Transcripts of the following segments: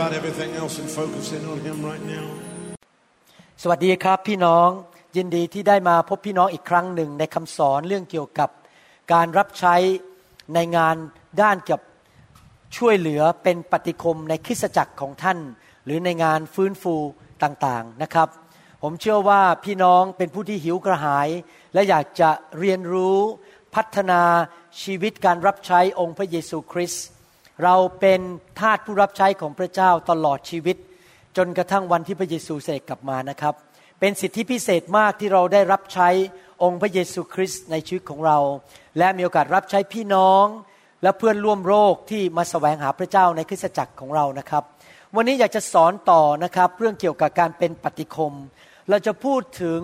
about everything else and focus in on Him right now. สวัสดีครับพี่น้องยินดีที่ได้มาพบพี่น้องอีกครั้งหนึ่งในคำสอนเรื่องเกี่ยวกับการรับใช้ในงานด้านเกี่ยบช่วยเหลือเป็นปฏิคมในคริสตจักรของท่าน หรือในงานฟื้นฟูต่างๆนะครับ ผมเชื่อว่าพี่น้องเป็นผู้ที่หิวกระหาย และอยากจะเรียนรู้พัฒนาชีวิตการรับใช้องค์พระเยซูคริสต์ เราเป็นทาสผู้รับใช้ของพระเจ้าตลอดชีวิต จนกระทั่งวันที่พระเยซูเสด็จกลับมานะครับ เป็นสิทธิพิเศษมากที่เราได้รับใช้องค์พระเยซูคริสต์ในชีวิตของเรา และมีโอกาสรับใช้พี่น้อง และเพื่อนร่วมโลกที่มาแสวงหาพระเจ้าในคริสตจักรของเรานะครับ วันนี้อยากจะสอนต่อนะครับเรื่องเกี่ยวกับการเป็นปฏิคม เราจะพูดถึง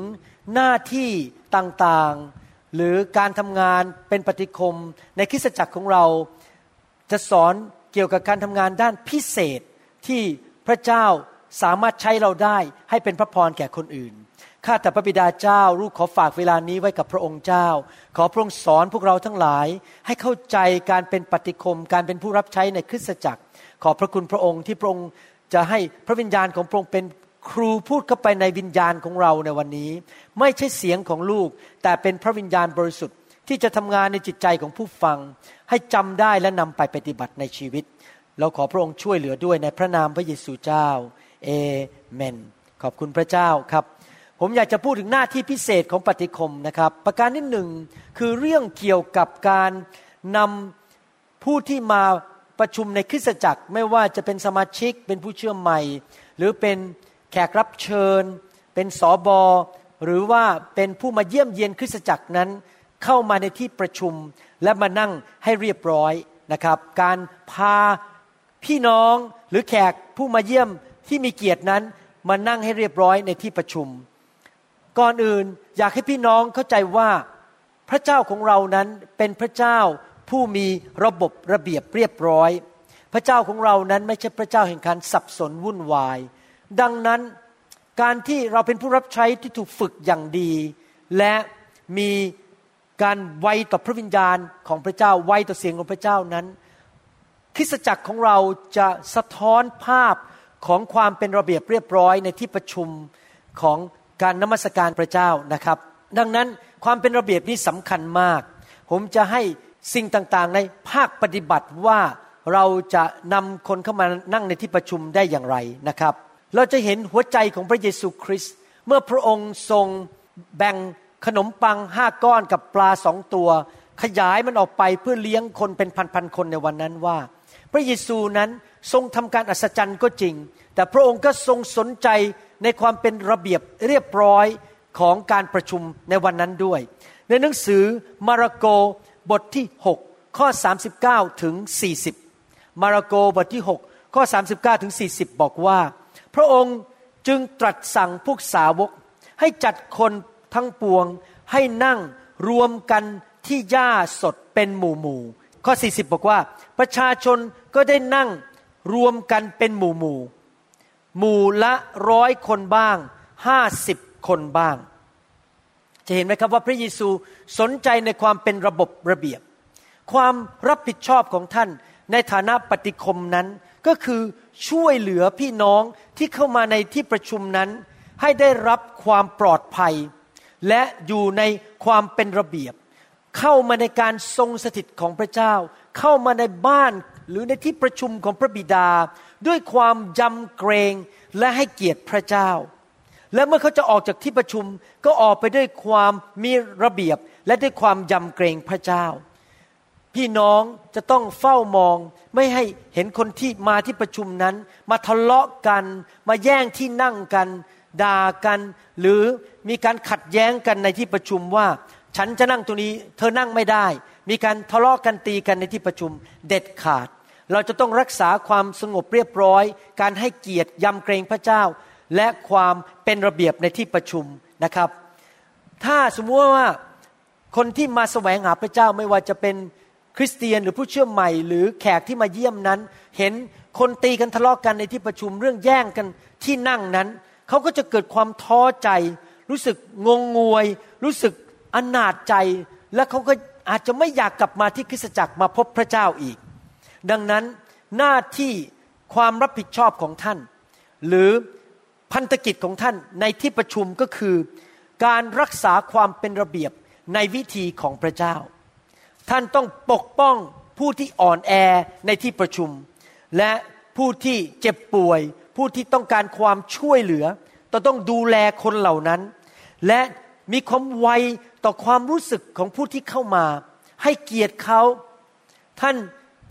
หน้าที่ต่างๆ หรือการทำงานเป็นปฏิคมในคริสตจักรของเรา จะสอนเกี่ยวกับการทำงานด้านพิเศษที่พระเจ้าสามารถใช้เราได้ให้เป็นพระพรแก่คนอื่น ข้าแต่พระบิดาเจ้าลูกขอฝากเวลานี้ไว้กับพระองค์เจ้า ขอพระองค์สอนพวกเราทั้งหลาย ให้เข้าใจการเป็นปฏิคม การเป็นผู้รับใช้ในคริสตจักร ขอพระคุณพระองค์ที่พระองค์จะให้พระวิญญาณของพระองค์เป็นครูพูดเข้าไปในวิญญาณของเราในวันนี้ ไม่ใช่เสียงของลูกแต่เป็นพระวิญญาณบริสุทธิ์ ที่จะทำงานในจิตใจของผู้ฟัง ให้จำได้และนำไปปฏิบัติในชีวิต เราขอพระองค์ช่วยเหลือด้วยในพระนามพระเยซูเจ้าเอเมน ขอบคุณพระเจ้าครับ ผมอยากจะพูดถึงหน้าที่พิเศษของปฏิคมนะครับ ประการที่หนึ่งคือเรื่องเกี่ยวกับการนำผู้ที่มาประชุมในคริสตจักร ไม่ว่าจะเป็นสมาชิกเป็นผู้เชื่อใหม่ หรือเป็นแขกรับเชิญ เป็นสอบอหรือว่าเป็นผู้มาเยี่ยมเยียนคริสตจักรนั้น เข้ามาในที่ประชุมและมานั่งให้เรียบร้อยนะครับ การพาพี่น้องหรือแขกผู้มาเยี่ยมที่มีเกียรตินั้น มานั่งให้เรียบร้อยในที่ประชุม ก่อนอื่นอยากให้พี่น้องเข้าใจว่าพระเจ้าของเรานั้นเป็นพระเจ้าผู้มีระบบระเบียบเรียบร้อย พระเจ้าของเรานั้นไม่ใช่พระเจ้าแห่งการสับสนวุ่นวาย ดังนั้นการที่เราเป็นผู้รับใช้ที่ถูกฝึกอย่างดี และมี การไวต่อพระวิญญาณของพระเจ้าไวต่อเสียงของพระเจ้านั้น คริสตจักรของเราจะสะท้อนภาพของความเป็นระเบียบเรียบร้อยในที่ประชุมของการนมัสการพระเจ้านะครับ ดังนั้นความเป็นระเบียบนี้สำคัญมาก ผมจะให้สิ่งต่างๆ ในภาคปฏิบัติว่าเราจะนำคนเข้ามานั่งในที่ประชุมได้อย่างไรนะครับ เราจะเห็นหัวใจของพระเยซูคริสต์เมื่อพระองค์ทรงแบ่ง ขนมปังห้าก้อนกับปลาสองตัว ขยายมันออกไปเพื่อเลี้ยงคนเป็นพันๆคนในวันนั้นว่า พระเยซูนั้นทรงทำการอัศจรรย์ก็จริง แต่พระองค์ก็ทรงสนใจในความเป็นระเบียบเรียบร้อยของการประชุมในวันนั้นด้วย ในหนังสือมาระโกบทที่ 6 ข้อ 39 ถึง 40 มาระโกบทที่ 6 ข้อ 39 ถึง 40 บอกว่า พระองค์จึงตรัสสั่งพวกสาวกให้จัดคน ทั้งปวงให้นั่งรวมกันที่หญ้าสดเป็นหมู่หมู่ข้อ 40 บอกว่า ประชาชนก็ได้นั่งรวมกันเป็นหมู่หมู่หมู่ละร้อยคนบ้างห้าสิบคนบ้าง จะเห็นไหมครับว่าพระเยซูสนใจในความเป็นระบบระเบียบ ความรับผิดชอบของท่านในฐานะปฏิคมนั้น ก็คือช่วยเหลือพี่น้องที่เข้ามาในที่ประชุมนั้น ให้ได้รับความปลอดภัย และอยู่ในความเป็นระเบียบ เข้ามาในการทรงสถิตของพระเจ้า เข้ามาในบ้านหรือในที่ประชุมของพระบิดา ด้วยความยำเกรงและให้เกียรติพระเจ้า และเมื่อเขาจะออกจากที่ประชุมก็ออกไปด้วยความมีระเบียบและด้วยความยำเกรงพระเจ้า พี่น้องจะต้องเฝ้ามองไม่ให้เห็นคนที่มาที่ประชุมนั้น มาทะเลาะกัน มาแย่งที่นั่งกัน ด่ากันหรือ มีการขัดแย้งกันในที่ประชุมว่า ฉันจะนั่งตรงนี้ เธอนั่งไม่ได้ มีการทะเลาะกันตีกันในที่ประชุมเด็ดขาด เราจะต้องรักษาความสงบเรียบร้อย การให้เกียรติยำเกรงพระเจ้า และความเป็นระเบียบในที่ประชุมนะครับ ถ้าสมมติว่าคนที่มาแสวงหาพระเจ้าไม่ว่าจะเป็นคริสเตียนหรือผู้เชื่อใหม่หรือแขกที่มาเยี่ยมนั้น เห็นคนตีกันทะเลาะกกันในที่ประชุมเรื่องแย่งกันที่นั่งนั้น เขาก็จะเกิดความท้อใจ รู้สึกงงงวย รู้สึกอนาจใจ และเขาก็อาจจะไม่อยากกลับมาที่คริสตจักรมาพบพระเจ้าอีก ดังนั้นหน้าที่ความรับผิดชอบของท่าน หรือพันธกิจของท่านในที่ประชุมก็คือ การรักษาความเป็นระเบียบในวิธีของพระเจ้า ท่านต้องปกป้องผู้ที่อ่อนแอในที่ประชุม และผู้ที่เจ็บป่วย ผู้ที่ต้องการความช่วยเหลือต้องต้องดูแลคนเหล่านั้น และมีความไวต่อความรู้สึกของผู้ที่เข้ามา ให้เกียรติเขา ท่าน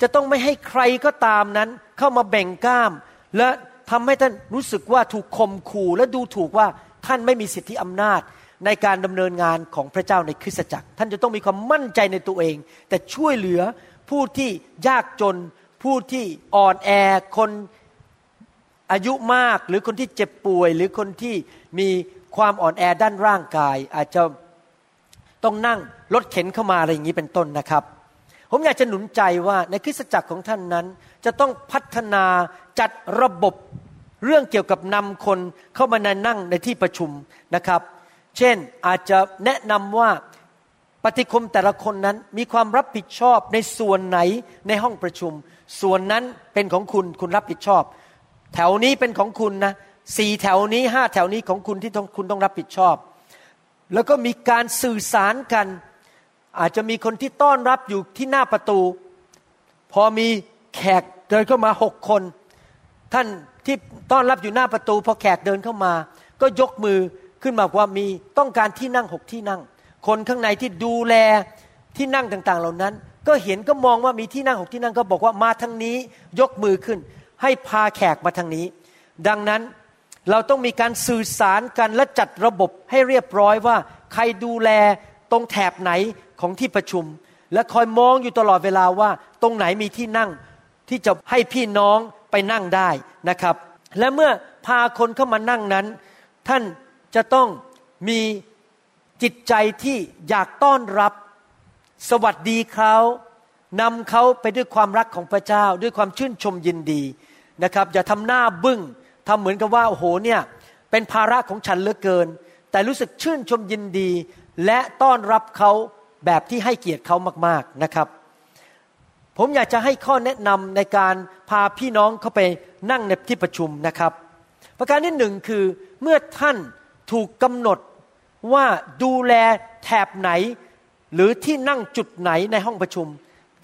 จะต้องไม่ให้ใครก็ตามนั้น เข้ามาแบ่งก้าม และทำให้ท่านรู้สึกว่าถูกข่มขู่และดูถูกว่าท่านไม่มีสิทธิอำนาจในการดำเนินงานของพระเจ้าในคริสตจักร ท่านจะต้องมีความมั่นใจในตัวเอง แต่ช่วยเหลือผู้ที่ยากจน ผู้ที่อ่อนแอคนอายุมาก หรือคนที่เจ็บป่วย หรือคนที่มี ความอ่อนแอด้านร่างกาย อาจจะต้องนั่งรถเข็นเข้ามาอะไรอย่างนี้เป็นต้นนะครับ ผมอยากจะหนุนใจว่าในคริสตจักรของท่านนั้น จะต้องพัฒนาจัดระบบเรื่องเกี่ยวกับนำคนเข้ามาในนั่งในที่ประชุมนะครับ เช่นอาจจะแนะนำว่าปฏิคมแต่ละคนนั้นมีความรับผิดชอบในส่วนไหนในห้องประชุม ส่วนนั้นเป็นของคุณคุณรับผิดชอบ แถวนี้เป็นของคุณนะ สี่แถวนี้ห้าแถวนี้ของคุณที่ต้องคุณต้องรับผิดชอบ แล้วก็มีการสื่อสารกัน อาจจะมีคนที่ต้อนรับอยู่ที่หน้าประตู พอมีแขกเดินเข้ามาหกคน ท่านที่ต้อนรับอยู่หน้าประตู พอแขกเดินเข้ามา ก็ยกมือขึ้นมาว่ามีต้องการที่นั่งหกที่นั่ง คนข้างในที่ดูแลที่นั่งต่างๆ เหล่านั้น ก็เห็นก็มองว่ามีที่นั่งหกที่นั่งก็บอกว่ามาทางนี้ยกมือขึ้น ให้พาแขกมาทางนี้ ดังนั้น เราต้องมีการสื่อสารกันและจัดระบบให้เรียบร้อยว่า ใครดูแลตรงแถบไหนของที่ประชุม และคอยมองอยู่ตลอดเวลาว่า ตรงไหนมีที่นั่งที่จะให้พี่น้องไปนั่งได้นะครับ และเมื่อพาคนเข้ามานั่งนั้น ท่านจะต้องมีจิตใจที่อยากต้อนรับ สวัสดีเขานำเขาไปด้วยความรักของพระเจ้า ด้วยความชื่นชมยินดีนะครับ อย่าทำหน้าบึ้ง ทำเหมือนกับว่าโอ้โหเนี่ยเป็นภาระของฉันเหลือเกิน แต่รู้สึกชื่นชมยินดี และต้อนรับเขาแบบที่ให้เกียรติเขามากๆนะครับ ผมอยากจะให้ข้อแนะนำในการพาพี่น้องเข้าไปนั่งในที่ประชุมนะครับ ประการที่หนึ่งคือเมื่อท่านถูกกำหนดว่าดูแลแถบไหน หรือที่นั่งจุดไหนในห้องประชุม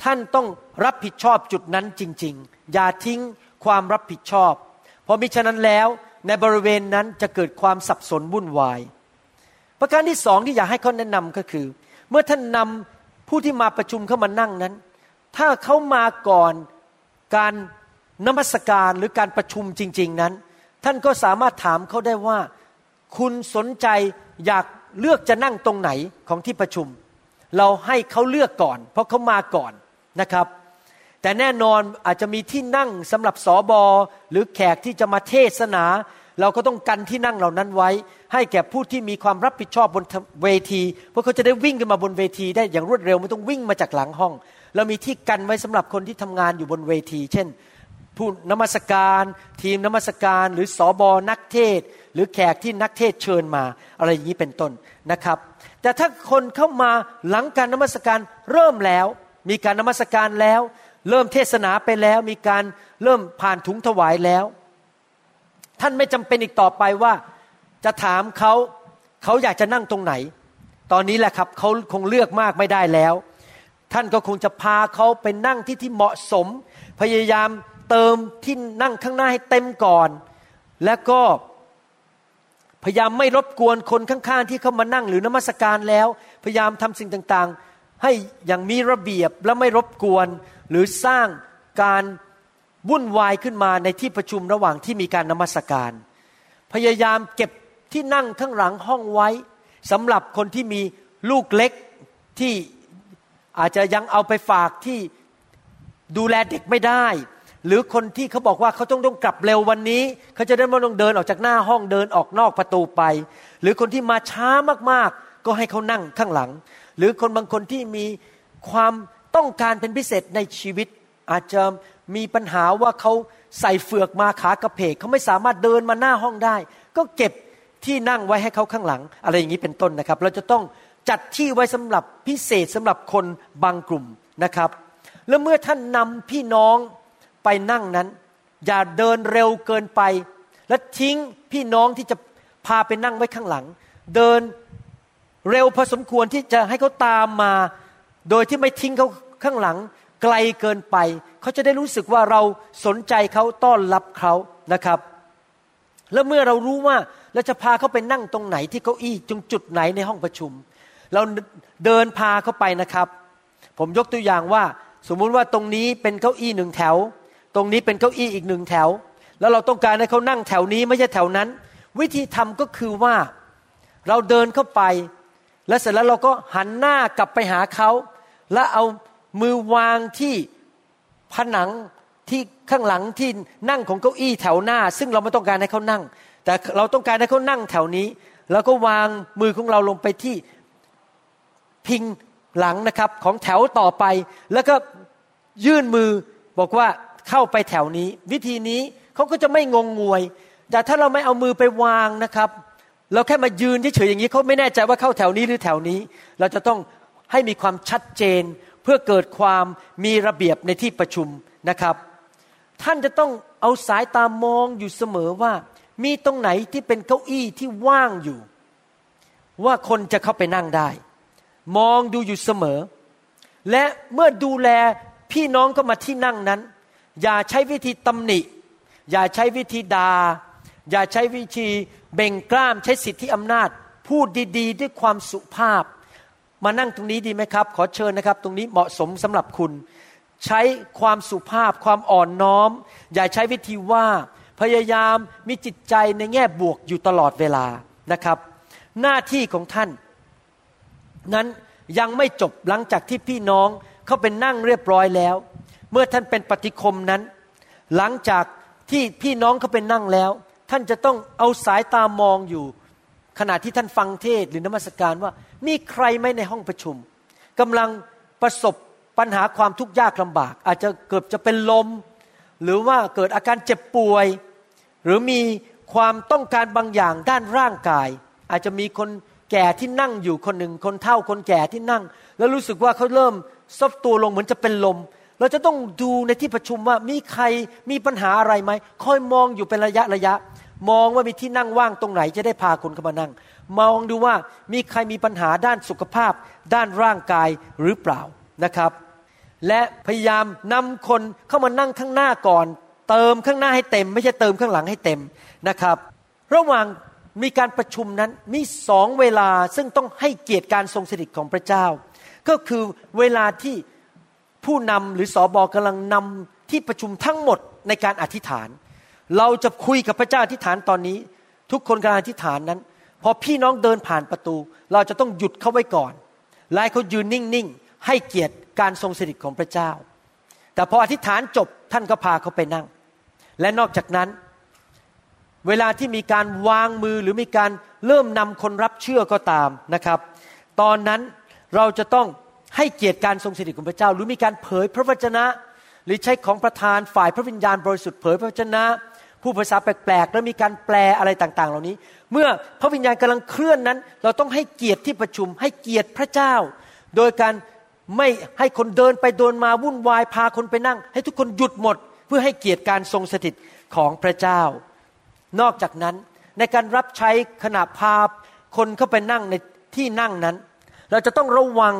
ท่านต้องรับผิดชอบจุดนั้นจริง ๆ อย่าทิ้งความรับผิดชอบ เพราะมิฉะนั้นแล้วในบริเวณนั้นจะเกิดความสับสนวุ่นวาย ประการที่สองที่อยากให้เขาแนะนำก็คือ เมื่อท่านนำผู้ที่มาประชุมเข้ามานั่งนั้น ถ้าเขามาก่อนการนมัสการหรือการประชุมจริง ๆนั้น ท่านก็สามารถถามเขาได้ว่า คุณสนใจอยากเลือกจะนั่งตรงไหนของที่ประชุม เราให้เขาเลือกก่อน เพราะเขามาก่อนนะครับ แต่แน่นอนอาจจะมีที่นั่งสำหรับสอบอหรือแขกที่จะมาเทศนา เราก็ต้องกันที่นั่งเหล่านั้นไว้ ให้แก่ผู้ที่มีความรับผิดชอบบนเวทีเพราะเขาจะได้วิ่งขึ้นมาบนเวที ได้อย่างรวดเร็วไม่ต้องวิ่งมาจากหลังห้อง เรามีที่กันไว้สำหรับคนที่ทำงานอยู่บนเวที เช่น ผู้นมัสการ ทีมนมัสการ หรือสอบอนักเทศ หรือแขกที่นักเทศเชิญมา อะไรอย่างนี้เป็นต้นนะครับ แต่ถ้าคนเข้ามาหลังการนมัสการเริ่มแล้ว มีการนมัสการแล้ว เริ่มเทศนาไปแล้วมีการเริ่มผ่านถุงถวายแล้ว ท่านไม่จำเป็นอีกต่อไปว่าจะถามเขาเขาอยากจะนั่งตรงไหน ตอนนี้แหละครับเขาคงเลือกมากไม่ได้แล้ว ท่านก็คงจะพาเขาไปนั่งที่ที่เหมาะสม พยายามเติมที่นั่งข้างหน้าให้เต็มก่อน แล้วก็พยายามไม่รบกวนคนข้างๆ ที่เขามานั่งหรือนมัสการแล้ว พยายามทำสิ่งต่างๆ ให้อย่างมีระเบียบและไม่รบกวน หรือสร้างการวุ่นวายขึ้นมาในที่ประชุมระหว่างที่มีการนมัสการ พยายามเก็บที่นั่งข้างหลังห้องไว้สำหรับคนที่มีลูกเล็กที่อาจจะยังเอาไปฝากที่ดูแลเด็กไม่ได้ หรือคนที่เขาบอกว่าเขาต้องต้องกลับเร็ววันนี้ เขาจะได้ไม่ต้องเดินออกจากหน้าห้องเดินออกนอกประตูไป หรือคนที่มาช้ามากๆ ก็ให้เขานั่งข้างหลัง หรือคนบางคนที่มีความ ต้องการเป็นพิเศษในชีวิต อาจจะมีปัญหาว่าเขาใส่เฟือกมาขากระเพกเขาไม่สามารถเดินมาหน้าห้องได้ ก็เก็บที่นั่งไว้ให้เขาข้างหลัง อะไรอย่างนี้เป็นต้นนะครับ เราจะต้องจัดที่ไว้สำหรับพิเศษสำหรับคนบางกลุ่มนะครับ แล้วเมื่อท่านนำพี่น้องไปนั่งนั้น อย่าเดินเร็วเกินไป และทิ้งพี่น้องที่จะพาไปนั่งไว้ข้างหลัง เดินเร็วพอสมควรที่จะให้เขาตามมา โดยที่ไม่ทิ้งเขาข้างหลังไกลเกินไป เขาจะได้รู้สึกว่าเราสนใจเขาต้อนรับเขานะครับ แล้วเมื่อเรารู้ว่าเราจะพาเขาไปนั่งตรงไหนที่เก้าอี้จงจุดไหนในห้องประชุม เราเดินพาเขาไปนะครับ ผมยกตัวอย่างว่า สมมุติว่าตรงนี้เป็นเก้าอี้หนึ่งแถว ตรงนี้เป็นเก้าอี้อีกหนึ่งแถว แล้วเราต้องการให้เขานั่งแถวนี้ไม่ใช่แถวนั้น วิธีทำก็คือว่าเราเดินเข้าไป และเสร็จแล้วเราก็หันหน้ากลับไปหาเขา และเอามือวางที่ผนังที่ข้างหลังที่นั่งของเก้าอี้แถวหน้า ซึ่งเราไม่ต้องการให้เขานั่ง แต่เราต้องการให้เขานั่งแถวนี้ แล้วก็วางมือของเราลงไปที่พิงหลังนะครับของแถวต่อไป แล้วก็ยื่นมือบอกว่าเข้าไปแถวนี้ วิธีนี้เขาก็จะไม่งงงวย แต่ถ้าเราไม่เอามือไปวางนะครับ เราแค่มายืนเฉยๆอย่างนี้เขาไม่แน่ใจว่าเข้าแถวนี้หรือแถวนี้ เราจะต้อง ให้มีความชัดเจน เพื่อเกิดความมีระเบียบในที่ประชุมนะครับ ท่านจะต้องเอาสายตามองอยู่เสมอว่า มีตรงไหนที่เป็นเก้าอี้ที่ว่างอยู่ ว่าคนจะเข้าไปนั่งได้ มองดูอยู่เสมอ และเมื่อดูแลพี่น้องก็มาที่นั่งนั้น อย่าใช้วิธีตำหนิ อย่าใช้วิธีดา่าอย่าใช้วิธีเบ่งกล้ามใช้สิทธิอำนาจ พูดดี ๆ ด้วยความสุภาพ มานั่งตรงนี้ดีไหมครับ ขอเชิญนะครับ ตรงนี้เหมาะสมสำหรับคุณ ใช้ความสุภาพความอ่อนน้อม อย่าใช้วิธีว่าพยายามมีจิตใจในแง่บวกอยู่ตลอดเวลานะครับ หน้าที่ของท่าน นั้นยังไม่จบหลังจากที่พี่น้องเขาเป็นนั่งเรียบร้อยแล้ว เมื่อท่านเป็นปฏิคมนั้น หลังจากที่พี่น้องเขาเป็นนั่งแล้ว ท่านจะต้องเอาสายตามองอยู่ ขณะที่ท่านฟังเทศหรือนมัสการว่า มีใครไหมในห้องประชุมกำลังประสบปัญหาความทุกข์ยากลำบาก อาจจะเกิดจะเป็นลม หรือว่าเกิดอาการเจ็บป่วย หรือมีความต้องการบางอย่างด้านร่างกาย อาจจะมีคนแก่ที่นั่งอยู่คนหนึ่งคนเฒ่าคนแก่ที่นั่ง แล้วรู้สึกว่าเขาเริ่มซบตัวลงเหมือนจะเป็นลม เราจะต้องดูในที่ประชุมว่ามีใครมีปัญหาอะไรไหมคอยมองอยู่เป็นระยะระยะ มองว่ามีที่นั่งว่างตรงไหนจะได้พาคนเข้ามานั่ง มองดูว่ามีใครมีปัญหาด้านสุขภาพ ด้านร่างกายหรือเปล่านะครับ และพยายามนำคนเข้ามานั่งข้างหน้าก่อน เติมข้างหน้าให้เต็ม ไม่ใช่เติมข้างหลังให้เต็มนะครับ ระหว่างมีการประชุมนั้นมีสองเวลาซึ่งต้องให้เกียรติการทรงสถิตของพระเจ้า ก็คือเวลาที่ผู้นำหรือสอบอกำลังนำที่ประชุมทั้งหมดในการอธิษฐาน เราจะคุยกับพระเจ้าอธิษฐานตอนนี้ ทุกคนกำลังอธิษฐานนั้น พอพี่น้องเดินผ่านประตู เราจะต้องหยุดเขาไว้ก่อนไล่เขายืนนิ่งๆให้เกียรติการทรงสถิตของพระเจ้า แต่พออธิษฐานจบท่านก็พาเขาไปนั่ง และนอกจากนั้น เวลาที่มีการวางมือหรือมีการเริ่มนำคนรับเชื่อก็ตามนะครับ ตอนนั้นเราจะต้องให้เกียรติการทรงสถิตของพระเจ้า หรือมีการเผยพระวจนะ หรือใช้ของประธานฝ่ายพระวิญญาณบริสุทธิ์เผยพระวจนะ ผู้ภาษาแปลกๆ แล้วมีการแปลอะไรต่างๆ เหล่านี้ เมื่อพระวิญญาณกำลังเคลื่อนนั้น เราต้องให้เกียรติที่ประชุม ให้เกียรติพระเจ้า โดยการไม่ให้คนเดินไปเดินมาวุ่นวายพาคนไปนั่ง ให้ทุกคนหยุดหมด เพื่อให้เกียรติการทรงสถิตของพระเจ้า นอกจากนั้นในการรับใช้ขณะพาคนเข้าไปนั่งในที่นั่งนั้น เราจะต้องระวัง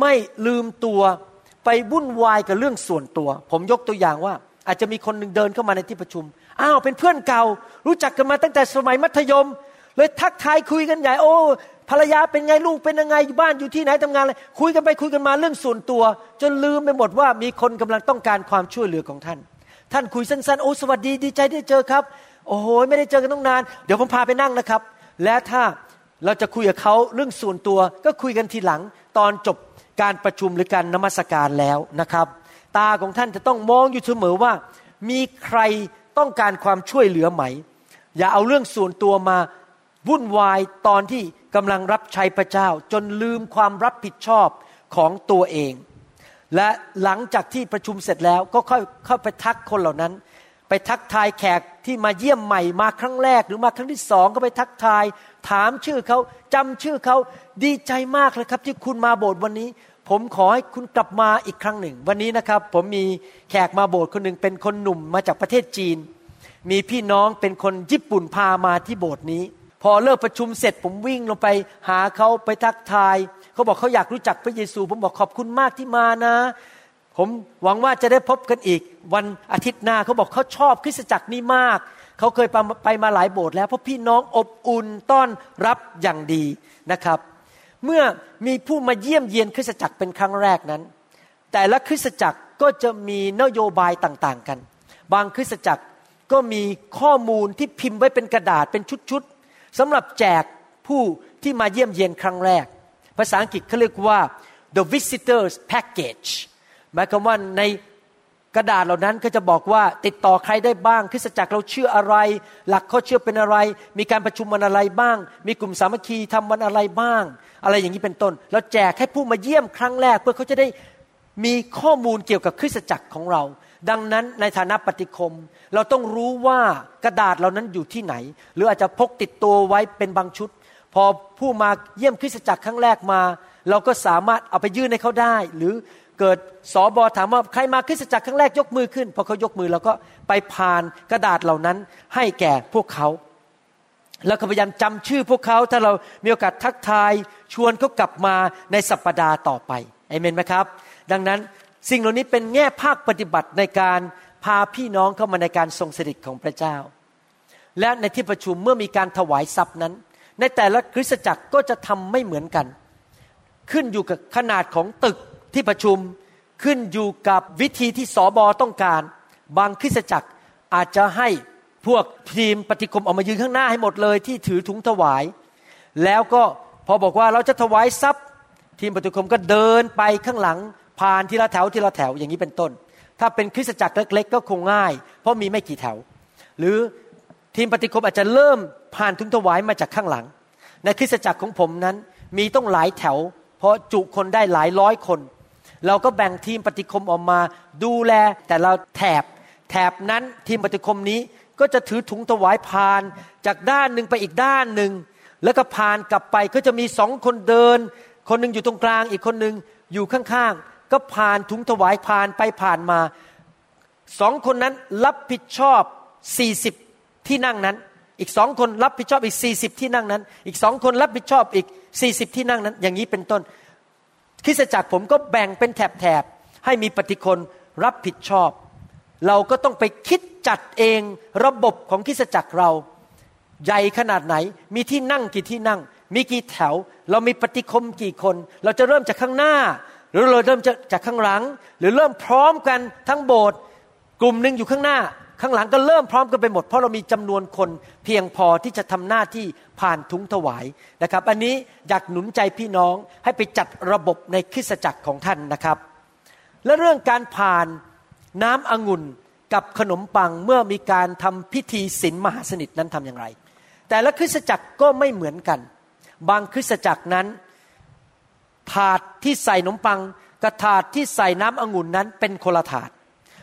ไม่ลืมตัวไปวุ่นวายกับเรื่องส่วนตัว ผมยกตัวอย่างว่าอาจจะมีคนหนึ่งเดินเข้ามาในที่ประชุม อ้าวเป็นเพื่อนเก่า รู้จักกันมาตั้งแต่สมัยมัธยม เลยทักทายคุยกันใหญ่โอ้ภรรยาเป็นไงลูกเป็นยังไงอยู่บ้านอยู่ที่ไหนทำงานอะไรคุยกันไปคุยกันมาเรื่องส่วนตัว จนลืมไปหมดว่ามีคนกำลังต้องการความช่วยเหลือของท่าน ท่านคุยสั้นๆโอ้สวัสดีดีใจได้เจอครับ โอ้โหไม่ได้เจอกันต้องนาน เดี๋ยวผมพาไปนั่งนะครับ และถ้าเราจะคุยกับเขาเรื่องส่วนตัวก็คุยกันทีหลัง ตอนจบการประชุมหรือการนมัสการแล้วนะครับ ตาของท่านจะต้องมองอยู่เสมอว่า มีใคร ต้องการความช่วยเหลือไหม อย่าเอาเรื่องส่วนตัวมาวุ่นวายตอนที่กำลังรับใช้พระเจ้า จนลืมความรับผิดชอบของตัวเอง และหลังจากที่ประชุมเสร็จแล้วก็ค่อยเข้าไปทักคนเหล่านั้น ไปทักทายแขกที่มาเยี่ยมใหม่มาครั้งแรก หรือมาครั้งที่สองก็ไปทักทาย ถามชื่อเขาจำชื่อเขาดีใจมากเลยครับ ที่คุณมาโบสถ์วันนี้ ผมขอให้คุณกลับมาอีกครั้งหนึ่ง วันนี้นะครับ ผมมีแขกมาโบสถ์คนหนึ่งเป็นคนหนุ่มมาจากประเทศจีน มีพี่น้องเป็นคนญี่ปุ่นพามาที่โบสถ์นี้ พอเลิกประชุมเสร็จ ผมวิ่งลงไปหาเขาไปทักทายเขาบอกเขาอยากรู้จักพระเยซู ผมบอกขอบคุณมากที่มานะ ผมหวังว่าจะได้พบกันอีก วันอาทิตย์หน้าเขาบอกเขาชอบคริสตจักรนี้มากเขาเคยไปมาหลายโบสถ์แล้วเพราะพี่น้องอบอุ่นต้อนรับอย่างดีนะครับ เมื่อมีผู้มาเยี่ยมเยียนคริสตจักรเป็นครั้งแรกนั้น แต่ละคริสตจักรก็จะมีนโยบายต่างๆกัน บางคริสตจักรก็มีข้อมูลที่พิมพ์ไว้เป็นกระดาษเป็นชุดๆสำหรับแจกผู้ที่มาเยี่ยมเยียนครั้งแรก ภาษาอังกฤษเขาเรียกว่า the visitors package หมายความว่าในกระดาษเหล่านั้นก็จะบอกว่าติดต่อใครได้บ้างคริสตจักรเราเชื่ออะไร หลักข้อเชื่อเป็นอะไร มีการประชุมวันอะไรบ้าง มีกลุ่มสามัคคีทำวันอะไรบ้าง อะไรอย่างนี้เป็นต้น เราแจกให้ผู้มาเยี่ยมครั้งแรก เพื่อเขาจะได้มีข้อมูลเกี่ยวกับคริสตจักรของเรา ดังนั้นในฐานะปฏิคม เราต้องรู้ว่ากระดาษเหล่านั้นอยู่ที่ไหน หรืออาจจะพกติดตัวไว้เป็นบางชุด พอผู้มาเยี่ยมคริสตจักรครั้งแรกมา เราก็สามารถเอาไปยื่นให้เขาได้ หรือเกิดสอบอถามว่าใครมาคริสตจักรครั้งแรกยกมือขึ้นพอเขายกมือเราก็ไปผ่านกระดาษเหล่านั้นให้แก่พวกเขา แล้วก็พยายามจำชื่อพวกเขาถ้าเรามีโอกาสทักทายชวนเขากลับมาในสัปปดาห์ต่อไปเอเมนไหมครับ ดังนั้นสิ่งเหล่านี้เป็นแง่ภาคปฏิบัติในการพาพี่น้องเข้ามาในการทรงสถิตของพระเจ้า และในที่ประชุมเมื่อมีการถวายทรัพย์นั้น ในแต่ละคริสตจักรก็จะทำไม่เหมือนกัน ขึ้นอยู่กับขนาดของตึกที่ประชุมขึ้นอยู่กับวิธีที่สอบอต้องการ บางคริสตจักรอาจจะให้ พวกทีมปฏิคมออกมายืนข้างหน้าให้หมดเลยที่ถือถุงถวาย แล้วก็พอบอกว่าเราจะถวายทรัพย์ ทีมปฏิคมก็เดินไปข้างหลัง ผ่านทีละแถวทีละแถวอย่างนี้เป็นต้น ถ้าเป็นคริสตจักรเล็ก ๆ ก็คงง่าย เพราะมีไม่กี่แถว หรือทีมปฏิคมอาจจะเริ่มผ่านทุนถวายมาจากข้างหลัง ในคริสตจักรของผมนั้นมีต้องหลายแถว เพราะจุคนได้หลายร้อยคน เราก็แบ่งทีมปฏิคมออกมา ดูแลแต่เราแถบแถบนั้นทีมปฏิคมนี้ ก็จะถือถุงถวายผ่านจากด้านหนึ่งไปอีกด้านหนึ่งแล้วก็ผ่านกลับไปก็จะมีสองคนเดิน คนหนึ่งอยู่ตรงกลางอีกคนหนึ่งอยู่ข้างๆก็ผ่านถุงถวายผ่านไปผ่านมาสองคนนั้นรับผิดชอบสี่สิบที่นั่งนั้น อีกสองคนรับผิดชอบอีกสี่สิบที่นั่งนั้น อีกสองคนรับผิดชอบอีกสี่สิบที่นั่งนั้น อย่างนี้เป็นต้นคริสจักรผมก็แบ่งเป็นแถบๆให้มีปฏิคนรับผิดชอบ เราก็ต้องไปคิดจัดเองระบบของคริสจักรเรา ใหญ่ขนาดไหน มีที่นั่งกี่ที่นั่ง มีกี่แถว เรามีปฏิคมกี่คน เราจะเริ่มจากข้างหน้า หรือเราเริ่มจากข้างหลัง หรือเริ่มพร้อมกันทั้งโบสถ์กลุ่มหนึ่งอยู่ข้างหน้า ข้างหลังก็เริ่มพร้อมกันไปหมด เพราะเรามีจำนวนคนเพียงพอที่จะทำหน้าที่ผ่านทุงถวายนะครับ อันนี้อยากหนุนใจพี่น้องให้ไปจัดระบบในคริสตจักรของท่านนะครับ และเรื่องการผ่าน น้ำองุ่นกับขนมปังเมื่อมีการทำพิธีศีลมหาสนิทนั้นทำอย่างไร แต่ละคริสตจักรก็ไม่เหมือนกัน บางคริสตจักรนั้น ถาดที่ใส่ขนมปังกับถาดที่ใส่น้ำองุ่นนั้นเป็นคนละถาด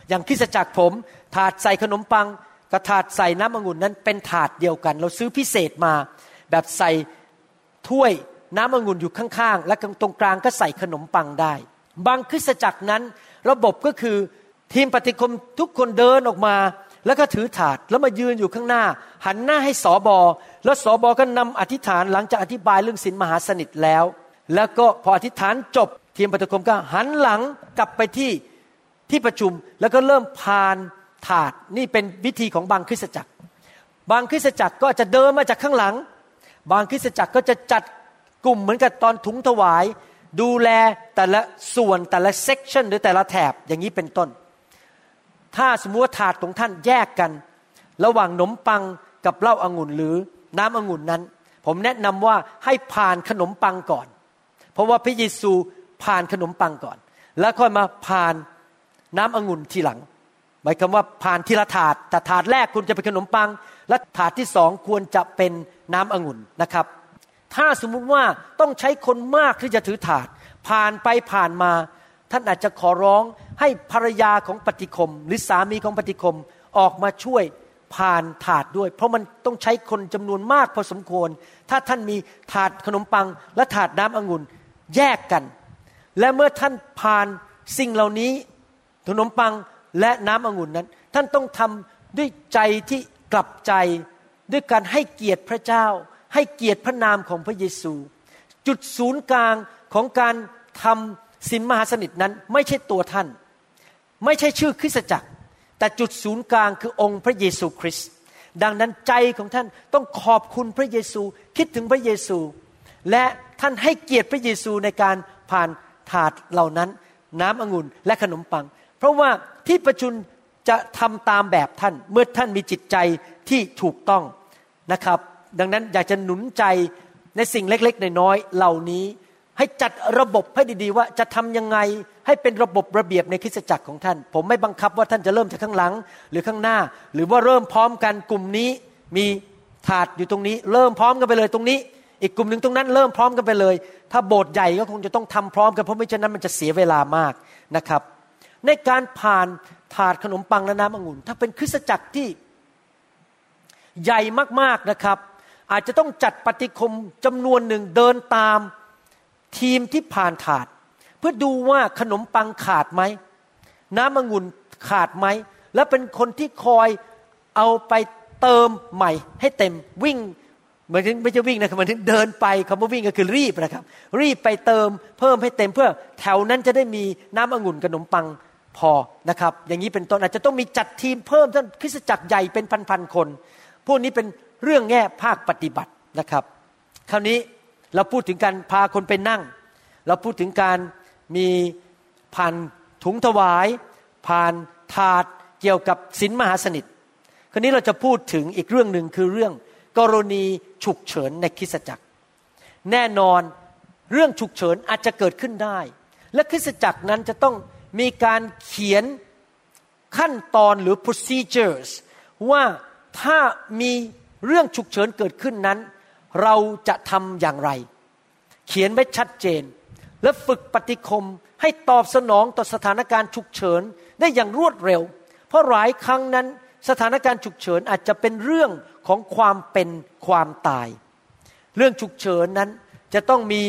อย่างคริสตจักรผม ถาดใส่ขนมปังกับถาดใส่น้ำองุ่นนั้นเป็นถาดเดียวกัน เราซื้อพิเศษมา แบบใส่ถ้วยน้ำองุ่นอยู่ข้างๆ และตรงกลางก็ใส่ขนมปังได้ บางคริสตจักรนั้น ระบบก็คือ ทีมปฏิคมทุกคนเดินออกมา แล้วก็ถือถาดแล้วมายืนอยู่ข้างหน้า หันหน้าให้สอบอ แล้วสอบอก็นำอธิษฐานหลังจากอธิบายเรื่องศีลมหาสนิทแล้ว แล้วก็พออธิษฐานจบ ทีมปฏิคมก็หันหลังกลับไปที่ที่ประชุมแล้วก็เริ่มพานถาดนี่เป็นวิธีของบางคริสตจักร บางคริสตจักรก็จะเดินมาจากข้างหลัง บางคริสตจักรก็จะจัดกลุ่มเหมือนกับตอนถุงถวาย ดูแลแต่ละส่วนแต่ละเซกชันหรือแต่ละแถบอย่างนี้เป็นต้น ถ้าสมมติว่าถาดของท่านแยกกัน ระหว่างขนมปังกับเหล้าอางุ่นหรือน้ำองุ่นนั้น ผมแนะนำว่าให้ผ่านขนมปังก่อน เพราะว่าพระเยซูผ่านขนมปังก่อน แล้วค่อยมาผ่านน้ำองุ่นทีหลัง หมายความว่าผ่านทีละถาดแต่ถาดแรกคุณจะเป็นขนมปัง และถาดที่สองควรจะเป็นน้ำองุ่นนะครับ ถ้าสมมุติว่าต้องใช้คนมากที่จะถือถาด ผ่านไปผ่านมา ท่านอาจจะขอร้อง ให้ภรรยาของปฏิคม หรือสามีของปฏิคมออกมาช่วยผ่านถาดด้วย เพราะมันต้องใช้คนจำนวนมากพอสมควร ถ้าท่านมีถาดขนมปัง และถาดน้ำองุ่นแยกกัน และเมื่อท่านผ่านสิ่งเหล่านี้ขนมปังและน้ำองุ่นนั้น ท่านต้องทำด้วยใจที่กลับใจด้วยการให้เกียรติพระเจ้า ให้เกียรติพระนามของพระเยซู จุดศูนย์กลางของการทำสินมหาสนิทนั้นไม่ใช่ตัวท่าน ไม่ใช่ชื่อคริสตจักร แต่จุดศูนย์กลางคือองค์พระเยซูคริสต์ดังนั้นใจของท่านต้องขอบคุณพระเยซูคิดถึงพระเยซู และท่านให้เกียรติพระเยซูในการผ่านถาดเหล่านั้น น้ำองุ่นและขนมปัง เพราะว่าที่ประชุมจะทำตามแบบท่านเมื่อท่านมีจิตใจที่ถูกต้องนะครับ ดังนั้นอยากจะหนุนใจในสิ่งเล็กๆ น้อยๆเหล่านี้ ให้จัดระบบให้ดีๆ ว่าจะทำยังไงให้เป็นระบบระเบียบในคริสตจักรของท่าน ผมไม่บังคับว่าท่านจะเริ่มจากข้างหลังหรือข้างหน้า หรือว่าเริ่มพร้อมกันกลุ่มนี้มีถาดอยู่ตรงนี้ เริ่มพร้อมกันไปเลยตรงนี้ อีกกลุ่มหนึ่งตรงนั้นเริ่มพร้อมกันไปเลย ถ้าโบสถ์ใหญ่ก็คงจะต้องทำพร้อมกันเพราะไม่เช่นนั้นมันจะเสียเวลามากนะครับ ในการผ่านถาดขนมปังและน้ำองุ่น ถ้าเป็นคริสตจักรที่ใหญ่มากๆนะครับ อาจจะต้องจัดปฏิคมจำนวนหนึ่งเดินตาม ทีมที่ผ่านถาด เพื่อดูว่าขนมปังขาดไหม น้ำองุ่นขาดไหม และเป็นคนที่คอยเอาไปเติมใหม่ ให้เต็มวิ่งเหมือนไม่ใช่วิ่งนะครับเหมือนเดินไปคำว่าวิ่งก็คือรีบนะครับ รีบไปเติมเพิ่มให้เต็มเพื่อแถวนั้นจะได้มีน้ำองุ่นขนมปังพอนะครับ อย่างนี้เป็นต้นอาจจะต้องมีจัดทีมเพิ่มท่านคริสตจักรใหญ่เป็นพันๆคน พวกนี้เป็นเรื่องแง่ภาคปฏิบัตินะครับ คราวนี้ เราพูดถึงการพาคนไปนั่ง เราพูดถึงการมีผ่านถุงถวาย ผ่านถาดเกี่ยวกับศีลมหาสนิทคราวนี้เราจะพูดถึงอีกเรื่องหนึ่งคือเรื่องกรณีฉุกเฉินในคริสตจักร แน่นอนเรื่องฉุกเฉินอาจจะเกิดขึ้นได้ และคริสตจักรนั้นจะต้องมีการเขียนขั้นตอนหรือ procedures ว่าถ้ามีเรื่องฉุกเฉินเกิดขึ้นนั้น เราจะทำอย่างไร เขียนไว้ชัดเจน และฝึกปฏิคมให้ตอบสนองต่อสถานการณ์ฉุกเฉินได้อย่างรวดเร็ว เพราะหลายครั้งนั้นสถานการณ์ฉุกเฉินอาจจะเป็นเรื่องของความเป็นความตาย เรื่องฉุกเฉินนั้นจะต้องมี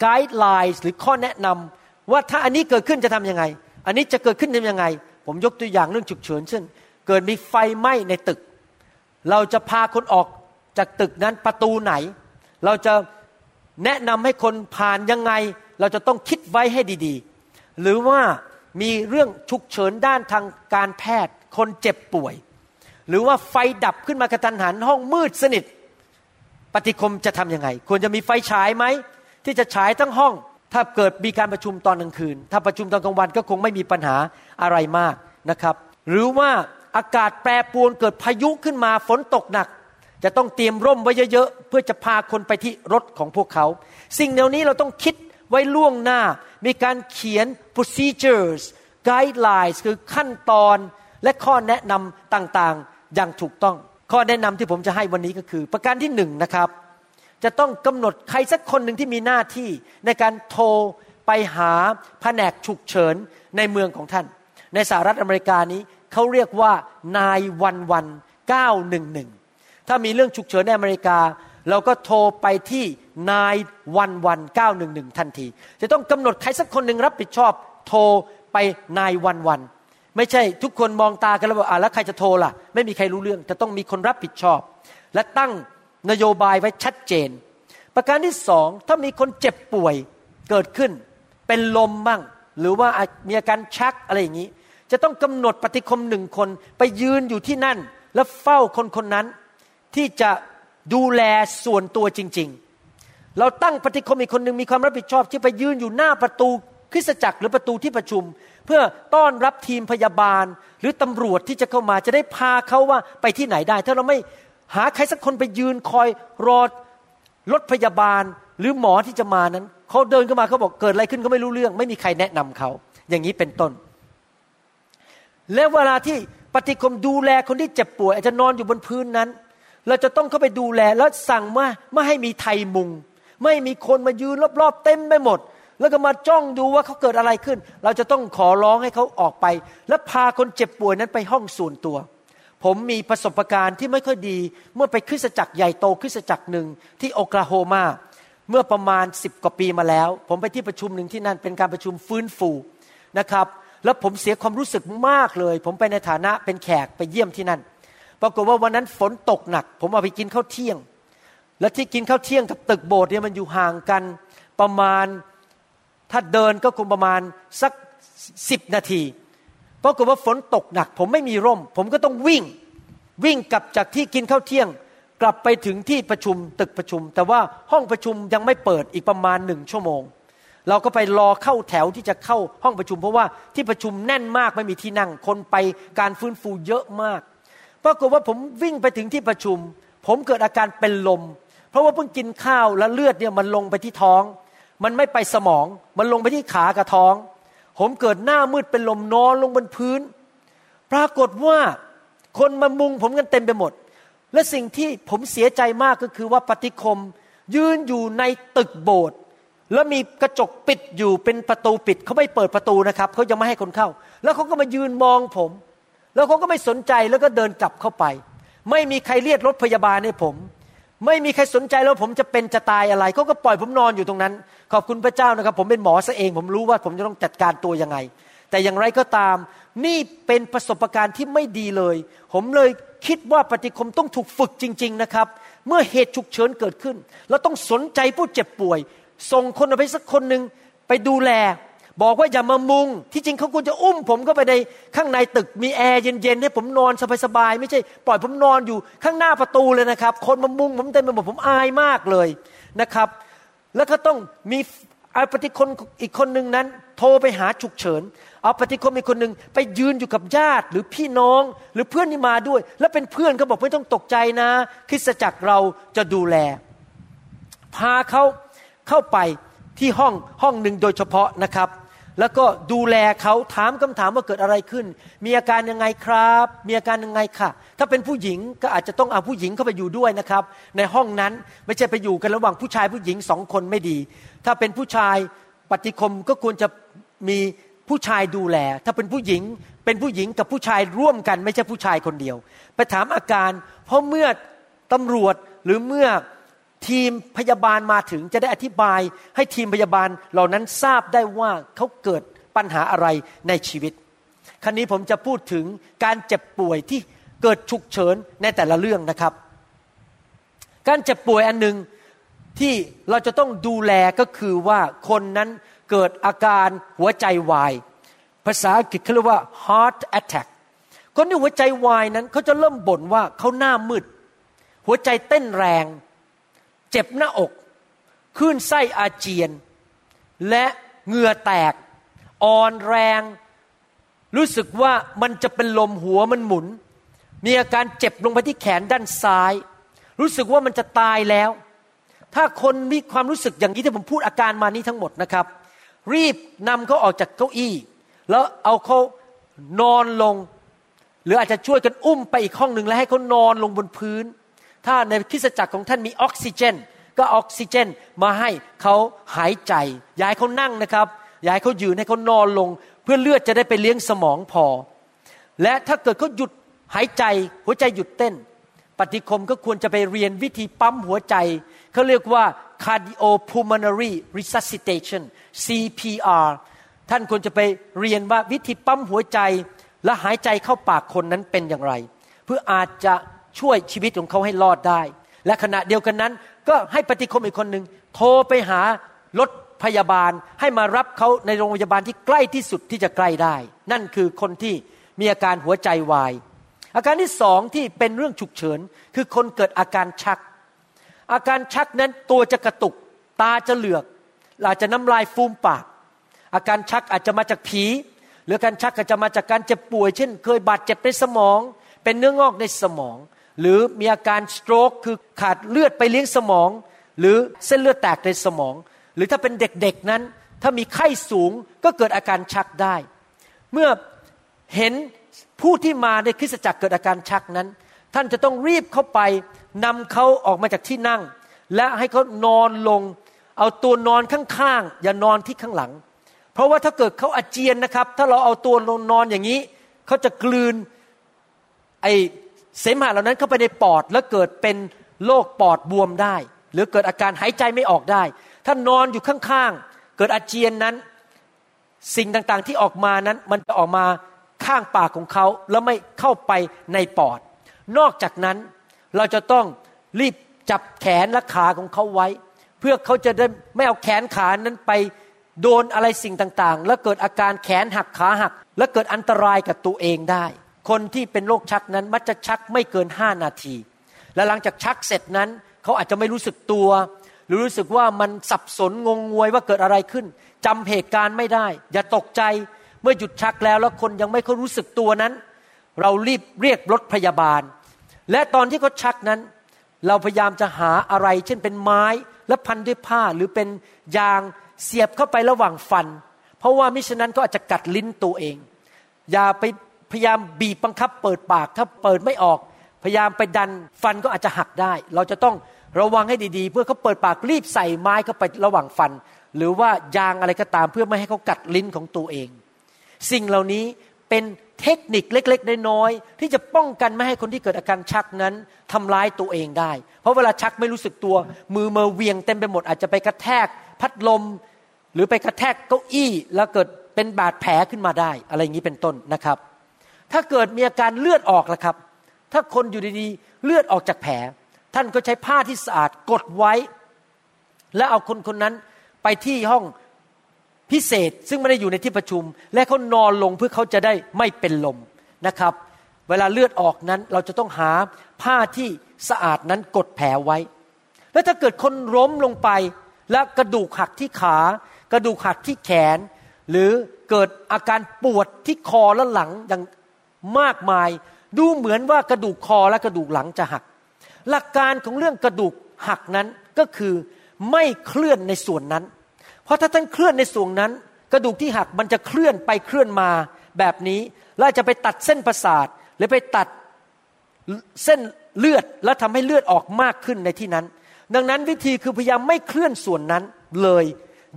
ไกด์ไลน์หรือข้อแนะนำว่าถ้าอันนี้เกิดขึ้นจะทํำยังไง อันนี้จะเกิดขึ้นทำยังไง ผมยกตัวอย่างเรื่องฉุกเฉินเช่นเกิดมีไฟไหม้ในตึก เราจะพาคนออก จากตึกนั้นประตูไหน เราจะแนะนำให้คนผ่านยังไง เราจะต้องคิดไว้ให้ดีๆ หรือว่ามีเรื่องฉุกเฉินด้านทางการแพทย์คนเจ็บป่วย หรือว่าไฟดับขึ้นมากระทันหันห้องมืดสนิท ปฏิคมจะทํำยังไง ควรจะมีไฟฉายไหม ที่จะฉายทั้งห้อง ถ้าเกิดมีการประชุมตอนกลางคืน ถ้าประชุมตอนกลางวันก็คงไม่มีปัญหาอะไรมากนะครับ หรือว่าอากาศแปรปรวนเกิดพายุขึ้นมาฝนตกหนัก จะต้องเตรียมร่มไว้เยอะๆเพื่อจะพาคนไปที่รถของพวกเขา สิ่งเหล่านี้เราต้องคิดไว้ล่วงหน้า มีการเขียน procedures guidelines คือขั้นตอนและข้อแนะนำต่างๆ อย่างถูกต้อง ข้อแนะนำที่ผมจะให้วันนี้ก็คือ ประการที่หนึ่งนะครับ จะต้องกำหนดใครสักคนหนึ่งที่มีหน้าที่ในการโทรไปหาแผนกฉุกเฉินในเมืองของท่าน ในสหรัฐอเมริกานี้เขาเรียกว่านายวันวันเก้าหนึ่งหนึ่ง ถ้ามีเรื่องฉุกเฉินในอเมริกา เราก็โทรไปที่นายวันวันเก้าหนึ่งหนึ่งทันที จะต้องกำหนดใครสักคนหนึ่งรับผิดชอบ โทรไปนายวันวันไม่ใช่ทุกคนมองตากันแล้วบอกอ่าแล้วใครจะโทรล่ะ ไม่มีใครรู้เรื่องจะต้องมีคนรับผิดชอบ และตั้งนโยบายไว้ชัดเจน ประการที่สองถ้ามีคนเจ็บป่วยเกิดขึ้น เป็นลมบ้างหรือว่ามีอาการชักอะไรอย่างนี้ จะต้องกำหนดปฏิคมหนึ่งคนไปยืนอยู่ที่นั่น แล้วเฝ้าคนคนนั้น ที่จะดูแลส่วนตัวจริง ๆ เราตั้งปฏิคมอีกคนหนึ่งมีความรับผิดชอบที่ไปยืนอยู่หน้าประตูคริสตจักรหรือประตูที่ประชุม เพื่อต้อนรับทีมพยาบาล หรือตำรวจที่จะเข้ามาจะได้พาเขาว่าไปที่ไหนได้ ถ้าเราไม่หาใครสักคนไปยืนคอยรอรถพยาบาลหรือหมอที่จะมานั้นเขาเดินเข้ามาเขาบอกเกิดอะไรขึ้นก็ไม่รู้เรื่อง ไม่มีใครแนะนำเขา อย่างนี้เป็นต้น และเวลาที่ปฏิคมดูแลคนที่เจ็บป่วยอาจจะนอนอยู่บนพื้นนั้น เราจะต้องเข้าไปดูแลแล้วสั่งว่าไม่ให้มีไทยมุง ไม่มีคนมายืนรอบๆเต็มไปหมด แล้วก็มาจ้องดูว่าเขาเกิดอะไรขึ้น เราจะต้องขอร้องให้เขาออกไป แล้วพาคนเจ็บป่วยนั้นไปห้องส่วนตัว ผมมีประสบการณ์ที่ไม่ค่อยดี เมื่อไปคริสตจักรใหญ่โตคริสตจักรหนึ่งที่โอคลาโฮมาเมื่อประมาณสิบกว่าปีมาแล้ว ผมไปที่ประชุมหนึ่งที่นั่นเป็นการประชุมฟื้นฟูนะครับ แล้วผมเสียความรู้สึกมากเลย ผมไปในฐานะเป็นแขกไปเยี่ยมที่นั่น ปรากฏว่าวันนั้นฝนตกหนัก ผมเอาไปกินข้าวเที่ยง และที่กินข้าวเที่ยงกับตึกโบสถ์เนี่ยมันอยู่ห่างกันประมาณถ้าเดินก็คงประมาณสักสิบนาทีปรากฏว่าฝนตกหนัก ผมไม่มีร่ม ผมก็ต้องวิ่งวิ่งกลับจากที่กินข้าวเที่ยง กลับไปถึงที่ประชุมตึกประชุม แต่ว่าห้องประชุมยังไม่เปิดอีกประมาณหนึ่งชั่วโมง เราก็ไปรอเข้าแถวที่จะเข้าห้องประชุม เพราะว่าที่ประชุมแน่นมากไม่มีที่นั่งคนไปการฟื้นฟูเยอะมาก ปรากฏว่าผมวิ่งไปถึงที่ประชุม ผมเกิดอาการเป็นลม เพราะว่าเพิ่งกินข้าวแล้วเลือดเนี่ยมันลงไปที่ท้อง มันไม่ไปสมอง มันลงไปที่ขากับท้อง ผมเกิดหน้ามืดเป็นลมนอนลงบนพื้น ปรากฏว่าคนมามุงผมกันเต็มไปหมด และสิ่งที่ผมเสียใจมากก็คือว่าปฏิคมยืนอยู่ในตึกโบสถ์แล้วมีกระจกปิดอยู่เป็นประตูปิดเขาไม่เปิดประตูนะครับเขายังไม่ให้คนเข้า แล้วเขาก็มายืนมองผม แล้วเขาก็ไม่สนใจแล้วก็เดินกลับเข้าไป ไม่มีใครเรียกรถพยาบาลให้ผม ไม่มีใครสนใจแล้วผมจะเป็นจะตายอะไรเขาก็ปล่อยผมนอนอยู่ตรงนั้น ขอบคุณพระเจ้านะครับ ผมเป็นหมอซะเอง ผมรู้ว่าผมจะต้องจัดการตัวยังไง แต่อย่างไรก็ตาม นี่เป็นประสบการณ์ที่ไม่ดีเลย ผมเลยคิดว่าปฏิคมต้องถูกฝึกจริง ๆนะครับ เมื่อเหตุฉุกเฉินเกิดขึ้นเราต้องสนใจผู้เจ็บป่วย ส่งคนไปสักคนหนึ่งไปดูแล บอกว่าอย่ามามุง ที่จริงเขาควรจะอุ้มผมเข้าไปในข้างในตึกมีแอร์เย็นๆให้ผมนอนสบายๆไม่ใช่ ปล่อยผมนอนอยู่ข้างหน้าประตูเลยนะครับ คนมามุงผมเต็มไปหมดผมอายมากเลยนะครับ แล้วก็ต้องมีเอาปฏิคนอีกคนหนึ่งนั้น โทรไปหาฉุกเฉิน เอาปฏิคนอีกคนหนึ่งไปยืนอยู่กับญาติหรือพี่น้องหรือเพื่อนที่มาด้วย แล้วเป็นเพื่อนเขาบอกไม่ต้องตกใจนะ คริสตจักรเราจะดูแล พาเขาเข้าไปที่ห้องห้องหนึ่งโดยเฉพาะนะครับ แล้วก็ดูแลเขาถามคำถามว่าเกิดอะไรขึ้น มีอาการยังไงครับ มีอาการยังไงค่ะ ถ้าเป็นผู้หญิงก็อาจจะต้องเอาผู้หญิงเข้าไปอยู่ด้วยนะครับ ในห้องนั้นไม่ใช่ไปอยู่กันระหว่างผู้ชายผู้หญิงสองคนไม่ดี ถ้าเป็นผู้ชายปฏิคมก็ควรจะมีผู้ชายดูแล ถ้าเป็นผู้หญิงเป็นผู้หญิงกับผู้ชายร่วมกัน ไม่ใช่ผู้ชายคนเดียว ไปถามอาการ เพราะเมื่อตำรวจหรือเมื่อ ทีมพยาบาลมาถึงจะได้อธิบายให้ทีมพยาบาลเหล่านั้นทราบได้ว่าเขาเกิดปัญหาอะไรในชีวิต ครั้นี้ผมจะพูดถึงการเจ็บป่วยที่เกิดฉุกเฉินในแต่ละเรื่องนะครับ การเจ็บป่วยอันหนึ่งที่เราจะต้องดูแลก็คือว่าคนนั้นเกิดอาการหัวใจวาย ภาษาอังกฤษเขาเรียกว่า heart attack คนที่หัวใจวายนั้นเขาจะเริ่มบ่นว่าเขาหน้ามืด หัวใจเต้นแรง เจ็บหน้าอกคลื่นไส้อาเจียน และเหงื่อแตก อ่อนแรง รู้สึกว่ามันจะเป็นลมหัวมันหมุน มีอาการเจ็บลงไปที่แขนด้านซ้าย รู้สึกว่ามันจะตายแล้ว ถ้าคนมีความรู้สึกอย่างนี้ที่ผมพูดอาการมานี้ทั้งหมดนะครับ รีบนำเขาออกจากเก้าอี้ แล้วเอาเขานอนลง หรืออาจจะช่วยกันอุ้มไปอีกห้องหนึ่งแล้วให้เขานอนลงบนพื้น ถ้าในคริสตจักรของท่านมีออกซิเจน ก็ออกซิเจนมาให้เขาหายใจย่าให้เขานั่งนะครับย่าให้เขายืนให้เขานอนลง เพื่อเลือดจะได้ไปเลี้ยงสมองพอ และถ้าเกิดเขาหยุดหายใจหัวใจหยุดเต้น ปฏิคมก็ควรจะไปเรียนวิธีปั๊มหัวใจ เขาเรียกว่า cardiopulmonary resuscitation CPR ท่านควรจะไปเรียนว่าวิธีปั๊มหัวใจและหายใจเข้าปากคนนั้นเป็นอย่างไร เพื่ออาจจะ ช่วยชีวิตของเขาให้รอดได้ และขณะเดียวกันนั้น ก็ให้ปฏิคมอีกคนหนึ่งโทรไปหารถพยาบาลให้มารับเขาในโรงพยาบาลที่ใกล้ที่สุดที่จะใกล้ได้ นั่นคือคนที่มีอาการหัวใจวาย อาการที่สองที่เป็นเรื่องฉุกเฉิน คือคนเกิดอาการชัก อาการชักนั้นตัวจะกระตุก ตาจะเหลือกอาจจะน้ำลายฟูมปาก อาการชักอาจจะมาจากผี หรือการชักอาจจะมาจากการเจ็บป่วย เช่น เคยบาดเจ็บในสมอง เป็นเนื้องอกในสมอง หรือมีอาการสโตรกคือขาดเลือดไปเลี้ยงสมอง หรือเส้นเลือดแตกในสมอง หรือถ้าเป็นเด็กๆนั้น ถ้ามีไข้สูงก็เกิดอาการชักได้ เมื่อเห็นผู้ที่มาในคริสตจักรเกิดอาการชักนั้น ท่านจะต้องรีบเข้าไปนำเขาออกมาจากที่นั่ง และให้เขานอนลง เอาตัวนอนข้างๆอย่านอนที่ข้างหลัง เพราะว่าถ้าเกิดเขาอาเจียนนะครับ ถ้าเราเอาตัวลงนอนอย่างนี้เขาจะกลืนไอ เสมหะเหล่านั้นเข้าไปในปอดแล้วเกิดเป็นโรคปอดบวมได้ หรือเกิดอาการหายใจไม่ออกได้ ถ้านอนอยู่ข้างๆ เกิดอาเจียนนั้น สิ่งต่างๆที่ออกมานั้น มันจะออกมาข้างปากของเขาแล้วไม่เข้าไปในปอด นอกจากนั้นเราจะต้องรีบจับแขนและขาของเขาไว้ เพื่อเขาจะได้ไม่เอาแขนขานั้นไปโดนอะไรสิ่งต่างๆ แล้วเกิดอาการแขนหักขาหัก และเกิดอันตรายกับตัวเองได้ คนที่เป็นโรคชักนั้นมักจะชักไม่เกินห้านาที และหลังจากชักเสร็จนั้น เขาอาจจะไม่รู้สึกตัว หรือรู้สึกว่ามันสับสนงงงวยว่าเกิดอะไรขึ้นจำเหตุการณ์ไม่ได้ อย่าตกใจเมื่อหยุดชักแล้วแล้วคนยังไม่เขารู้สึกตัวนั้น เรารีบเรียกรถพยาบาล และตอนที่เขาชักนั้น เราพยายามจะหาอะไร เช่นเป็นไม้แล้วพันด้วยผ้าหรือเป็นยางเสียบเข้าไประหว่างฟัน เพราะว่ามิฉะนั้นก็อาจจะกัดลิ้นตัวเอง อย่าไป พยายามบีบบังคับเปิดปากถ้าเปิดไม่ออก พยายามไปดันฟันก็อาจจะหักได้ เราจะต้องระวังให้ดีๆ เพื่อเขาเปิดปากรีบใส่ไม้เข้าไประหว่างฟัน หรือว่ายางอะไรก็ตามเพื่อไม่ให้เขากัดลิ้นของตัวเอง สิ่งเหล่านี้เป็นเทคนิคเล็กๆน้อยๆที่จะป้องกันไม่ให้คนที่เกิดอาการชักนั้นทำร้ายตัวเองได้ เพราะเวลาชักไม่รู้สึกตัว มือเมือเวียงเต็มไปหมดอาจจะไปกระแทก พัดลม หรือไปกระแทกเก้าอี้แล้วเกิดเป็นบาดแผลขึ้นมาได้ อะไรอย่างนี้เป็นต้นนะครับ ถ้าเกิดมีอาการเลือดออกล่ะครับ ถ้าคนอยู่ดีๆ เลือดออกจากแผล ท่านก็ใช้ผ้าที่สะอาดกดไว้ แล้วเอาคนคนนั้นไปที่ห้องพิเศษซึ่งไม่ได้อยู่ในที่ประชุม และเขานอนลงเพื่อเขาจะได้ไม่เป็นลมนะครับ เวลาเลือดออกนั้นเราจะต้องหาผ้าที่สะอาดนั้นกดแผลไว้ แล้วถ้าเกิดคนล้มลงไป และกระดูกหักที่ขา กระดูกหักที่แขน หรือเกิดอาการปวดที่คอและหลังอย่าง มากมาย ดูเหมือนว่ากระดูกคอและกระดูกหลังจะหัก หลักการของเรื่องกระดูกหักนั้นก็คือไม่เคลื่อนในส่วนนั้น เพราะถ้าท่านเคลื่อนในส่วนนั้น กระดูกที่หักมันจะเคลื่อนไปเคลื่อนมาแบบนี้ แล้วจะไปตัดเส้นประสาท หรือไปตัดเส้นเลือดแล้วทำให้เลือดออกมากขึ้นในที่นั้น ดังนั้นวิธีคือพยายามไม่เคลื่อนส่วนนั้นเลย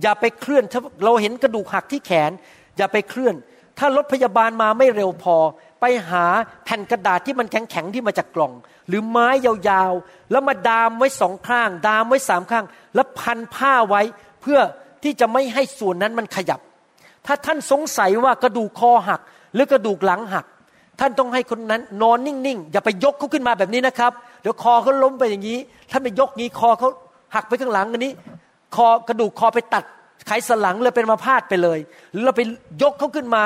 อย่าไปเคลื่อนถ้าเราเห็นกระดูกหักที่แขน อย่าไปเคลื่อน ถ้ารถพยาบาลมาไม่เร็วพอ ไปหาแผ่นกระดาษที่มันแข็งๆที่มาจากกล่อง หรือไม้ยาวๆ แล้วมาดามไว้สองข้าง ดามไว้สามข้าง แล้วพันผ้าไว้เพื่อที่จะไม่ให้ส่วนนั้นมันขยับ ถ้าท่านสงสัยว่ากระดูกคอหัก หรือกระดูกหลังหัก ท่านต้องให้คนนั้นนอนนิ่งๆ อย่าไปยกเขาขึ้นมาแบบนี้นะครับ เดี๋ยวคอเขาล้มไปอย่างนี้ ท่านไปยกงี้คอเขาหักไปข้างหลังอันนี้ คอกระดูกคอไปตัดไขสันหลังเลยเป็นมาพาดไปเลยหรือเราไปยกเขาขึ้นมา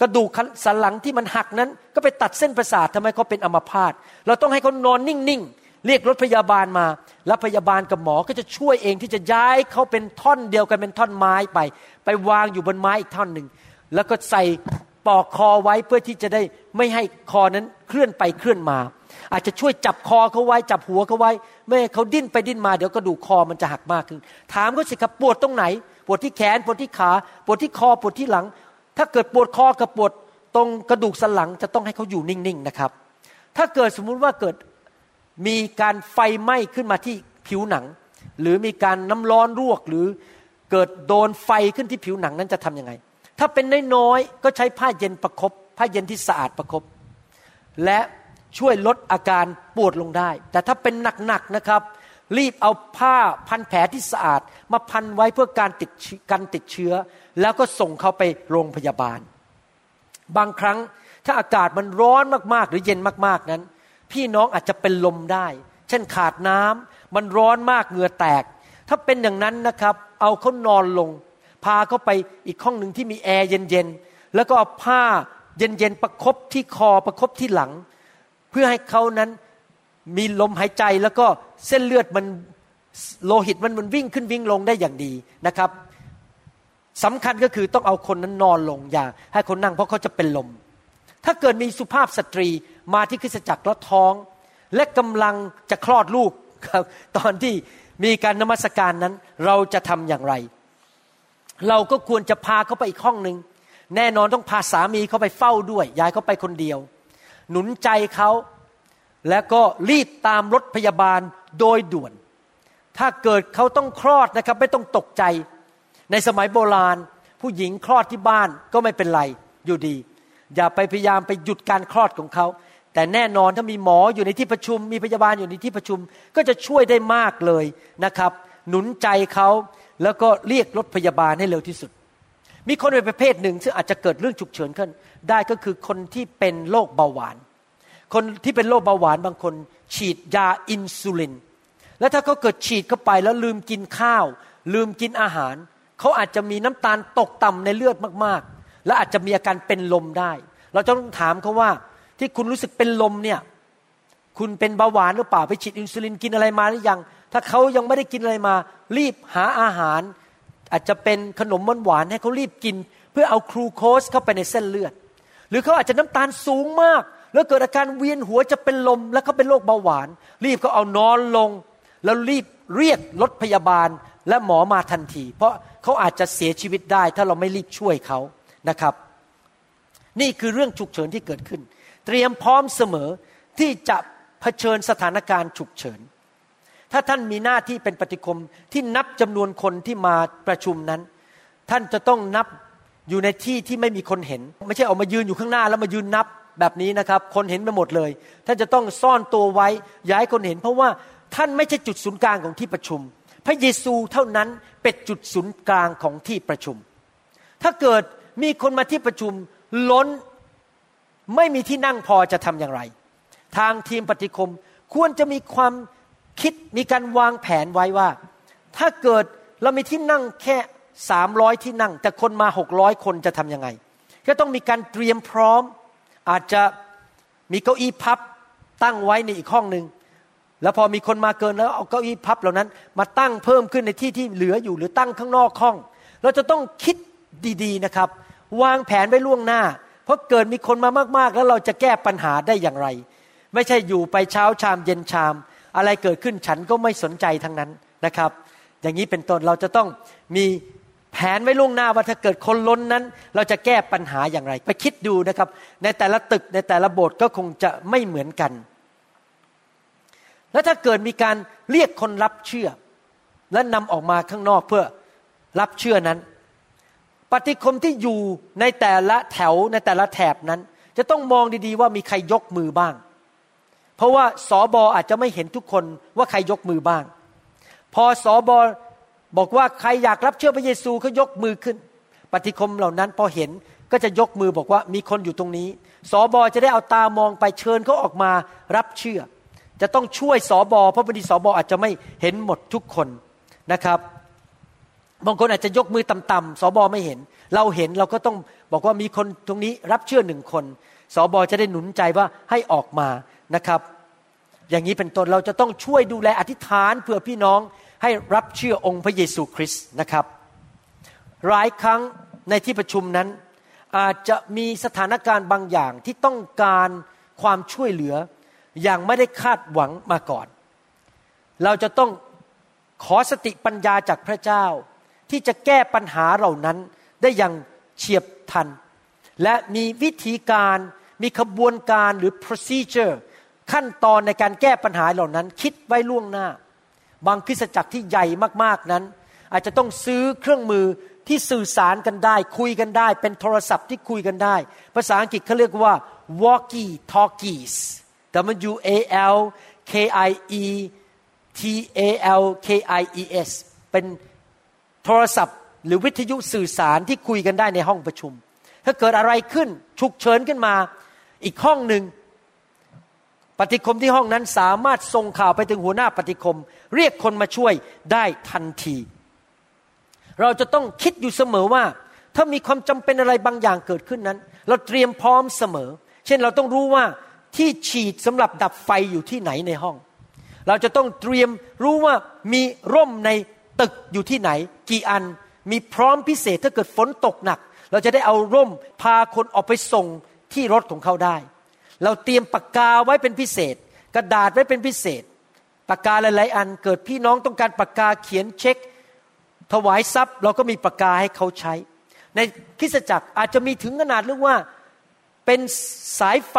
กระดูกสันหลังที่มันหักนั้น ก็ไปตัดเส้นประสาททำให้เขาเป็นอัมพาตเราต้องให้เขานอนนิ่งๆเรียกรถพยาบาลมา แล้วพยาบาลกับหมอก็จะช่วยเองที่จะย้ายเขาเป็นท่อนเดียวกันเป็นท่อนไม้ไป ไปวางอยู่บนไม้อีกท่อนหนึ่งแล้วก็ใส่ปอกคอไว้เพื่อที่จะได้ไม่ให้คอนั้นเคลื่อนไปเคลื่อนมา อาจจะช่วยจับคอเขาไว้ จับหัวเขาไว้ไม่ให้เขาดิ้นไปดิ้นมาเดี๋ยวกระดูกคอมันจะหักมากขึ้น ถามเขาสิครับปวดตรงไหน ปวดที่แขนปวดที่ขา ปวดที่คอปวดที่หลัง ถ้าเกิดปวดคอกับปวดตรงกระดูกสันหลังจะต้องให้เขาอยู่นิ่งๆนะครับ ถ้าเกิดสมมุติว่าเกิดมีการไฟไหม้ขึ้นมาที่ผิวหนัง หรือมีการน้ำร้อนรวกหรือเกิดโดนไฟขึ้นที่ผิวหนังนั้นจะทํำยังไง ถ้าเป็นน้อยๆก็ใช้ผ้าเย็นประครบผ้าเย็นที่สะอาดประครบและช่วยลดอาการปวดลงได้ แต่ถ้าเป็นหนักๆนะครับ รีบเอาผ้าพันแผลที่สะอาด มาพันไว้เพื่อการติดกันติดเชื้อ แล้วก็ส่งเขาไปโรงพยาบาล บางครั้งถ้าอากาศมันร้อนมากๆ หรือเย็นมากๆนั้น พี่น้องอาจจะเป็นลมได้ เช่นขาดน้มันร้อนมากเหงื่อแตก ถ้าเป็นอย่างนั้นนะครับ เอาเขานอนลง พาเขาไปอีกห้องหนึ่งที่มีแอร์เย็นๆแล้วก็เอาผ้าเย็นๆประครบที่คอประครบที่หลัง เพื่อให้เขานั้น มีลมหายใจแล้วก็เส้นเลือดมันโลหิตมันมันวิ่งขึ้นวิ่งลงได้อย่างดีนะครับสำคัญก็คือต้องเอาคนนั้นนอนลงอย่าให้คนนั่งเพราะเขาจะเป็นลม ถ้าเกิดมีสุภาพสตรีมาที่คริสตจักรแล้วท้อง และกำลังจะคลอดลูกครับ ตอนที่มีการนมัสการนั้นเราจะทำอย่างไร เราก็ควรจะพาเขาไปอีกห้องหนึ่งแน่นอนต้องพาสามีเขาไปเฝ้าด้วยยายเขาไปคนเดียว หนุนใจเขา แล้วก็รีบตามรถพยาบาลโดยด่วน ถ้าเกิดเขาต้องคลอดนะครับ ไม่ต้องตกใจ ในสมัยโบราณ ผู้หญิงคลอดที่บ้านก็ไม่เป็นไรอยู่ดี อย่าไปพยายามไปหยุดการคลอดของเขา แต่แน่นอนถ้ามีหมออยู่ในที่ประชุม มีพยาบาลอยู่ในที่ประชุม ก็จะช่วยได้มากเลยนะครับ หนุนใจเขาแล้วก็เรียกรถพยาบาลให้เร็วที่สุด มีคนในประเภทหนึ่งซึ่งอาจจะเกิดเรื่องฉุกเฉินขึ้น ได้ก็คือคนที่เป็นโรคเบาหวาน คนที่เป็นโรคเบาหวานบางคน ฉีดยาอินซูลิน แล้วถ้าเขาเกิดฉีดเข้าไปแล้วลืมกินข้าว ลืมกินอาหาร เขาอาจจะมีน้ำตาลตกต่ำในเลือดมากๆ และอาจจะมีอาการเป็นลมได้ เราจะต้องถามเขาว่าที่คุณรู้สึกเป็นลมเนี่ยคุณเป็นเบาหวานหรือเปล่าไปฉีดอินซูลินกินอะไรมาหรือยัง ถ้าเขายังไม่ได้กินอะไรมา รีบหาอาหาร อาจจะเป็นขนมหวานให้เขารีบกิน เพื่อเอาครูโคสเข้าไปในเส้นเลือด หรือเขาอาจจะน้ำตาลสูงมาก แล้วเกิดอาการเวียนหัวจะเป็นลม แล้วเขาเป็นโรคเบาหวาน รีบก็เอานอนลง แล้วรีบเรียกรถพยาบาลและหมอมาทันที เพราะเขาอาจจะเสียชีวิตได้ ถ้าเราไม่รีบช่วยเขานะครับ นี่คือเรื่องฉุกเฉินที่เกิดขึ้น เตรียมพร้อมเสมอที่จะเผชิญสถานการณ์ฉุกเฉิน ถ้าท่านมีหน้าที่เป็นปฏิคมที่นับจำนวนคนที่มาประชุมนั้น ท่านจะต้องนับอยู่ในที่ที่ไม่มีคนเห็น ไม่ใช่ออกมายืนอยู่ข้างหน้าแล้วมายืนนับ แบบนี้นะครับ คนเห็นไปหมดเลย ท่านจะต้องซ่อนตัวไว้อย่าให้คนเห็น เพราะว่าท่านไม่ใช่จุดศูนย์กลางของที่ประชุม พระเยซูเท่านั้นเป็นจุดศูนย์กลางของที่ประชุม ถ้าเกิดมีคนมาที่ประชุมล้นไม่มีที่นั่งพอจะทำอย่างไร ทางทีมปฏิคมควรจะมีความคิดมีการวางแผนไว้ว่า ถ้าเกิดเรามีที่นั่งแค่สามร้อยที่นั่ง แต่คนมาหกร้อยคนจะทำยังไง ก็ต้องมีการเตรียมพร้อม อาจจะมีเก้าอี้พับตั้งไว้ในอีกห้องหนึ่งแล้วพอมีคนมาเกินแล้วเอาเก้าอี้พับเหล่านั้น มาตั้งเพิ่มขึ้นในที่ที่เหลืออยู่หรือตั้งข้างนอกห้อง เราจะต้องคิดดีๆนะครับ วางแผนไว้ล่วงหน้า เพราะเกิดมีคนมามากๆ แล้วเราจะแก้ปัญหาได้อย่างไร ไม่ใช่อยู่ไปเช้าชามเย็นชาม อะไรเกิดขึ้นฉันก็ไม่สนใจทั้งนั้นนะครับ อย่างนี้เป็นต้นเราจะต้องมี แผนไว้ล่วงหน้าว่าถ้าเกิดคนล้นนั้น เราจะแก้ปัญหาอย่างไร ไปคิดดูนะครับ ในแต่ละตึกในแต่ละโบสถ์ก็คงจะไม่เหมือนกัน แล้วถ้าเกิดมีการเรียกคนรับเชื่อ และนำออกมาข้างนอกเพื่อรับเชื่อนั้น ปฏิคมที่อยู่ในแต่ละแถวในแต่ละแถบนั้น จะต้องมองดีๆว่ามีใครยกมือบ้าง เพราะว่าสอบออาจจะไม่เห็นทุกคนว่าใครยกมือบ้าง พอสอบอ บอกว่าใครอยากรับเชื่อพระเยซูเขายกมือขึ้น ปฏิคมเหล่านั้นพอเห็นก็จะยกมือบอกว่ามีคนอยู่ตรงนี้สอบอจะได้เอาตามองไปเชิญเขาออกมารับเชื่อ จะต้องช่วยสอบอเพราะบางทีสอบออาจจะไม่เห็นหมดทุกคนนะครับบางคนอาจจะยกมือต่ำๆสอบอไม่เห็น เราเห็นเราก็ต้องบอกว่ามีคนตรงนี้รับเชื่อหนึ่งคนสอบอจะได้หนุนใจว่าให้ออกมานะครับ อย่างนี้เป็นต้นเราจะต้องช่วยดูแลอธิษฐานเพื่อพี่น้อง ให้รับเชื่อองค์พระเยซูคริสต์นะครับ หลายครั้งในที่ประชุมนั้น อาจจะมีสถานการณ์บางอย่างที่ต้องการความช่วยเหลืออย่างไม่ได้คาดหวังมาก่อน เราจะต้องขอสติปัญญาจากพระเจ้า ที่จะแก้ปัญหาเหล่านั้นได้อย่างเฉียบทัน และมีวิธีการมีขบวนการหรือ procedure ขั้นตอนในการแก้ปัญหาเหล่านั้น คิดไว้ล่วงหน้า บางคริสตจักรที่ใหญ่มากๆนั้น อาจจะต้องซื้อเครื่องมือที่สื่อสารกันได้ คุยกันได้ เป็นโทรศัพท์ที่คุยกันได้ ภาษาอังกฤษเขาเรียกว่า walkie talkies W A L K I E T A L K I E S เป็นโทรศัพท์ หรือวิทยุสื่อสารที่คุยกันได้ในห้องประชุม ถ้าเกิดอะไรขึ้นฉุกเฉินขึ้นมา อีกห้องหนึ่ง ปฏิคมที่ห้องนั้นสามารถส่งข่าวไปถึงหัวหน้าปฏิคม เรียกคนมาช่วยได้ทันที เราจะต้องคิดอยู่เสมอว่า ถ้ามีความจำเป็นอะไรบางอย่างเกิดขึ้นนั้น เราเตรียมพร้อมเสมอ เช่นเราต้องรู้ว่าที่ฉีดสำหรับดับไฟอยู่ที่ไหนในห้อง เราจะต้องเตรียมรู้ว่ามีร่มในตึกอยู่ที่ไหน กี่อันมีพร้อมพิเศษถ้าเกิดฝนตกหนัก เราจะได้เอาร่มพาคนออกไปส่งที่รถของเขาได้ เราเตรียมปากกาไว้เป็นพิเศษ กระดาษไว้เป็นพิเศษ ปากกาหลายๆอันเกิดพี่น้องต้องการปากกาเขียนเช็ค ถวายทรัพย์ เราก็มีปากกาให้เขาใช้ ในคริสจักรอาจจะมีถึงขนาดเรื่องว่าเป็นสายไฟ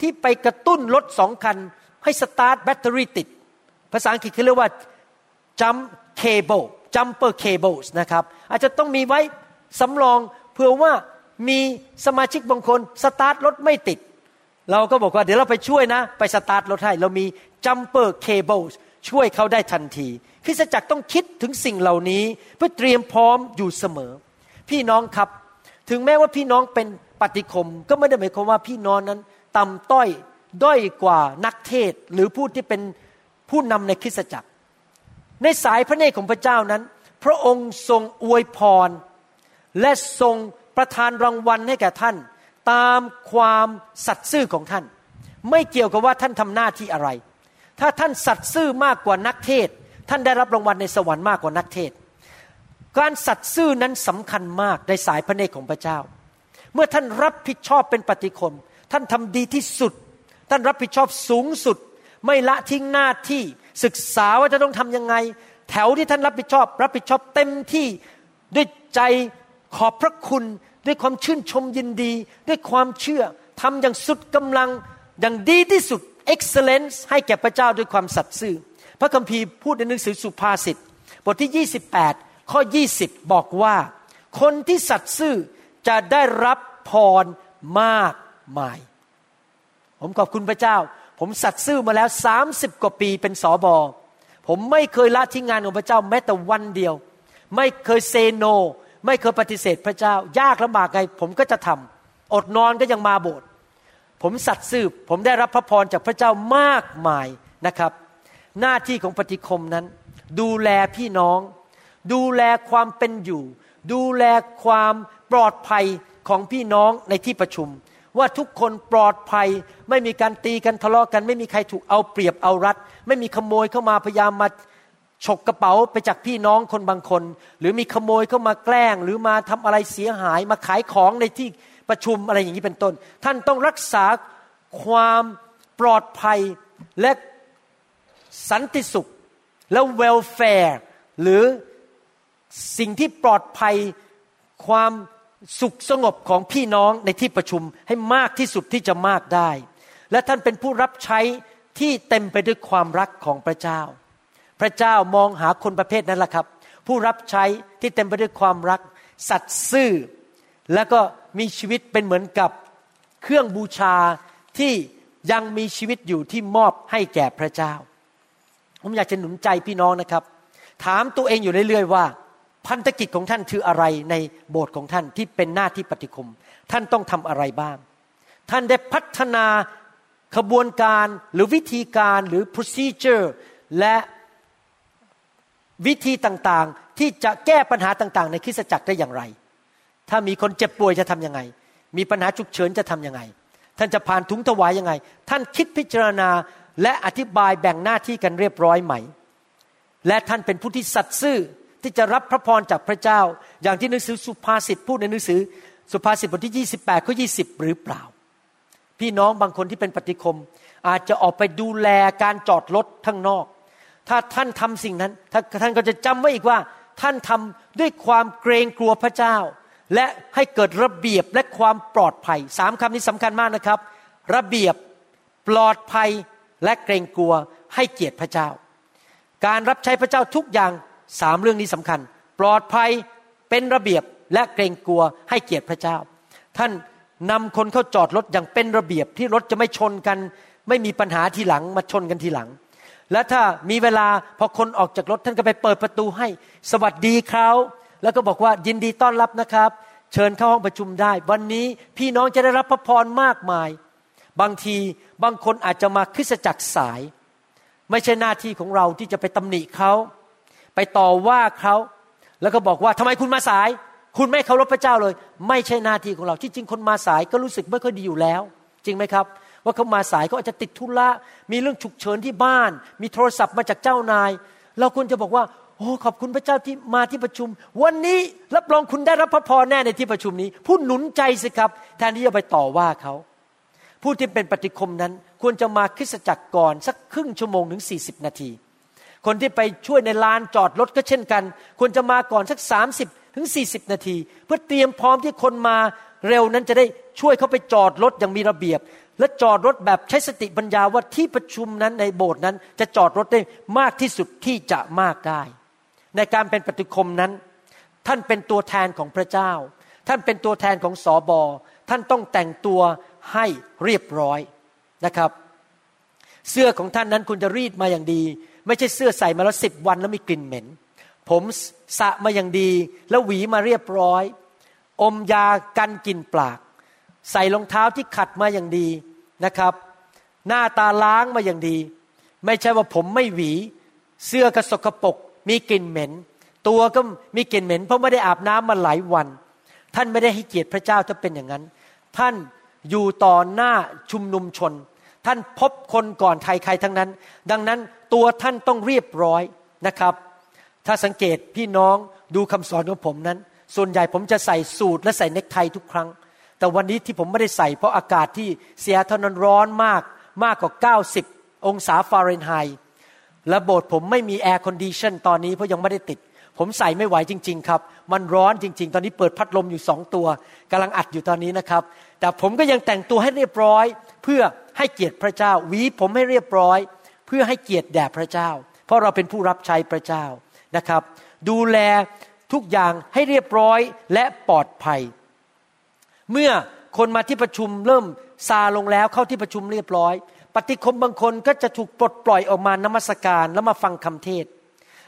ที่ไปกระตุ้นรถสองคัน ให้สตาร์ทแบตเตอรี่ติด ภาษาอังกฤษเขาเรียกว่า jump cable jumper cables นะครับอาจจะต้องมีไว้สำรองเพื่อว่ามีสมาชิกบางคนสตาร์ทรถไม่ติด เราก็บอกว่าเดี๋ยวเราไปช่วยนะ ไปสตาร์ทรถให้เรามี jumper cables ช่วยเขาได้ทันทีคริสจักรต้องคิดถึงสิ่งเหล่านี้ เพื่อเตรียมพร้อมอยู่เสมอ พี่น้องครับ ถึงแม้ว่าพี่น้องเป็นปฏิคม ก็ไม่ได้หมายความว่าพี่น้องนั้นต่ำต้อยด้อยกว่านักเทศหรือผู้ที่เป็นผู้นำในคริสตจักร ในสายพระเนตรของพระเจ้านั้น พระองค์ทรงอวยพร และทรงประทานรางวัลให้แก่ท่าน ตามความสัตย์ซื่อของท่าน ไม่เกี่ยวกับว่าท่านทำหน้าที่อะไร ถ้าท่านสัตย์ซื่อมากกว่านักเทศ ท่านได้รับรางวัลในสวรรค์มากกว่านักเทศ การสัตย์ซื่อนั้นสำคัญมากในสายพระเนตรของพระเจ้า เมื่อท่านรับผิดชอบเป็นปฏิคม ท่านทำดีที่สุด ท่านรับผิดชอบสูงสุด ไม่ละทิ้งหน้าที่ศึกษาว่าจะต้องทำยังไง แถวที่ท่านรับผิดชอบ รับผิดชอบเต็มที่ด้วยใจขอบพระคุณ ด้วยความชื่นชมยินดี ด้วยความเชื่อทำอย่างสุดกำลังอย่างดีที่สุด excellence ให้แก่พระเจ้าด้วยความสัตย์ซื่อ พระคัมภีร์พูดในหนังสือสุภาษิตบทที่ 28 ข้อ 20 บอกว่า คนที่สัตย์ซื่อจะได้รับพรมากมาย ผมขอบคุณพระเจ้า ผมสัตซ์ซื่อมาแล้วสามสิบกว่าปีเป็นสอบอผมไม่เคยละทิ้งงานของพระเจ้าแม้แต่วันเดียว ไม่เคยเซโน ไม่เคยปฏิเสธพระเจ้า ยากลำบากไงผมก็จะทำอดนอนก็ยังมาโบสถ์ผมสัตซ์ซื่อผมได้รับพระพรจากพระเจ้ามากมายนะครับ หน้าที่ของปฏิคมนั้น ดูแลพี่น้อง ดูแลความเป็นอยู่ ดูแลความปลอดภัยของพี่น้องในที่ประชุม ว่าทุกคนปลอดภัย ไม่มีการตีกันทะเลาะกัน ไม่มีใครถูกเอาเปรียบเอารัด ไม่มีขโมยเข้ามาพยายามมา ฉกกระเป๋าไปจากพี่น้องคนบางคน หรือมีขโมยเข้ามาแกล้ง หรือมาทำอะไรเสียหายมาขายของในที่ประชุมอะไรอย่างนี้เป็นต้น ท่านต้องรักษาความปลอดภัยและสันติสุข และเวลแฟร์หรือสิ่งที่ปลอดภัยความสุขสงบของพี่น้องในที่ประชุมให้มากที่สุดที่จะมากได้ และท่านเป็นผู้รับใช้ที่เต็มไปด้วยความรักของพระเจ้า พระเจ้ามองหาคนประเภทนั้นแหละครับ ผู้รับใช้ที่เต็มไปด้วยความรัก สัตย์ซื่อ แล้วก็มีชีวิตเป็นเหมือนกับเครื่องบูชาที่ยังมีชีวิตอยู่ที่มอบให้แก่พระเจ้า ผมอยากจะหนุนใจพี่น้องนะครับ ถามตัวเองอยู่เรื่อยๆว่า พันธกิจของท่านคืออะไรในโบสถ์ของท่านที่เป็นหน้าที่ปฏิคม ท่านต้องทำอะไรบ้าง ท่านได้พัฒนาขบวนการหรือวิธีการหรือ procedure และ วิธีต่างๆที่จะแก้ปัญหาต่างๆ ในคริสตจักรได้อย่างไร ถ้ามีคนเจ็บป่วยจะทำยังไง มีปัญหาฉุกเฉินจะทำยังไง ท่านจะผ่านถุงถวายยังไง ท่านคิดพิจารณาและอธิบายแบ่งหน้าที่กันเรียบร้อยไหมและท่านเป็นผู้ที่สัตย์ซื่อที่จะรับพระพรจากพระเจ้า อย่างที่หนังสือสุภาษิตพูดในหนังสือ สุภาษิตบทที่ 28ข้อ20 หรือเปล่า พี่น้องบางคนที่เป็นปฏิคม อาจจะออกไปดูแลการจอดรถข้างนอก ถ้าท่านทำสิ่งนั้นท่านก็จะจำไว้อีกว่า ท่านทำด้วยความเกรงกลัวพระเจ้า และให้เกิดระเบียบและความปลอดภัยสามคำนี้สำคัญมากนะครับ ระเบียบปลอดภัยและเกรงกลัวให้เกียรติพระเจ้า การรับใช้พระเจ้าทุกอย่างสามเรื่องนี้สำคัญ ปลอดภัยเป็นระเบียบและเกรงกลัวให้เกียรติพระเจ้า ท่านนำคนเข้าจอดรถอย่างเป็นระเบียบที่รถจะไม่ชนกัน ไม่มีปัญหาทีหลังมาชนกันทีหลัง และถ้ามีเวลาพอคนออกจากรถท่านก็ไปเปิดประตูให้สวัสดีเขาแล้วก็บอกว่ายินดีต้อนรับนะครับ เชิญเข้าห้องประชุมได้ วันนี้พี่น้องจะได้รับพระพรมากมาย บางทีบางคนอาจจะมาคริสจักรสาย ไม่ใช่หน้าที่ของเราที่จะไปตำหนิเขาไปต่อว่าเขาแล้วก็บอกว่าทำไมคุณมาสาย คุณไม่เคารพพระเจ้าเลย ไม่ใช่หน้าที่ของเราที่จริงคนมาสายก็รู้สึกไม่ค่อยดีอยู่แล้ว จริงไหมครับ ว่าเขามาสายเขาอาจจะติดธุระมีเรื่องฉุกเฉินที่บ้าน มีโทรศัพท์มาจากเจ้านาย เราควรจะบอกว่า โอ้ขอบคุณพระเจ้าที่มาที่ประชุม วันนี้รับรองคุณได้รับพระพรแน่ในที่ประชุมนี้ ผู้หนุนใจสิครับ แทนที่จะไปต่อว่าเขาผู้ที่เป็นปฏิคมนั้น ควรจะมาคริสตจักรก่อนสักครึ่งชั่วโมงถึง40 นาที คนที่ไปช่วยในลานจอดรถก็เช่นกัน ควรจะมาก่อนสัก 30ถึง40 นาที เพื่อเตรียมพร้อมที่คนมาเร็วนั้นจะได้ช่วยเขาไปจอดรถอย่างมีระเบียบ และจอดรถแบบใช้สติปัญญาว่าที่ประชุมนั้นในโบสถ์นั้น จะจอดรถได้มากที่สุดที่จะมากได้ ในการเป็นปฏิคมนั้น ท่านเป็นตัวแทนของพระเจ้า ท่านเป็นตัวแทนของสอบอท่านต้องแต่งตัวให้เรียบร้อยนะครับ เสื้อของท่านนั้นคุณจะรีดมาอย่างดี ไม่ใช่เสื้อใส่มาแล้วสิบวันแล้วมีกลิ่นเหม็น ผมสะมาอย่างดี แล้วหวีมาเรียบร้อย อมยากันกลิ่นปลาก ใส่รองเท้าที่ขัดมาอย่างดี นะครับ หน้าตาล้างมาอย่างดี ไม่ใช่ว่าผมไม่หวี เสื้อกระสกปรกมีกลิ่นเหม็น ตัวก็มีกลิ่นเหม็น เพราะไม่ได้อาบน้ำมาหลายวัน ท่านไม่ได้ให้เกียรติพระเจ้าถ้าเป็นอย่างนั้น ท่านอยู่ต่อหน้าชุมนุมชน ท่านพบคนก่อนใครใครทั้งนั้น ดังนั้นตัวท่านต้องเรียบร้อยนะครับ ถ้าสังเกตพี่น้องดูคำสอนของผมนั้น ส่วนใหญ่ผมจะใส่สูทและใส่เนคไททุกครั้ง แต่วันนี้ที่ผมไม่ได้ใส่เพราะอากาศที่เสียทนนร้อนมากมากกว่า 90 องศาฟาเรนไฮต์และโบสถ์ผมไม่มี air condition ตอนนี้เพราะยังไม่ได้ติด ผมใส่ไม่ไหวจริง ๆ ครับ มันร้อนจริง ๆ ตอนนี้เปิดพัดลมอยู่สองตัวกำลังอัดอยู่ตอนนี้นะครับ แต่ผมก็ยังแต่งตัวให้เรียบร้อย เพื่อให้เกียรติพระเจ้าหวีผมให้เรียบร้อย เพื่อให้เกียรติแด่พระเจ้า เพราะเราเป็นผู้รับใช้พระเจ้านะครับ ดูแลทุกอย่างให้เรียบร้อยและปลอดภัย เมื่อคนมาที่ประชุมเริ่มซาลงแล้วเข้าที่ประชุมเรียบร้อย ปฏิคมบางคนก็จะถูกปลดปล่อยออกมานมัสการแล้วมาฟังคำเทศ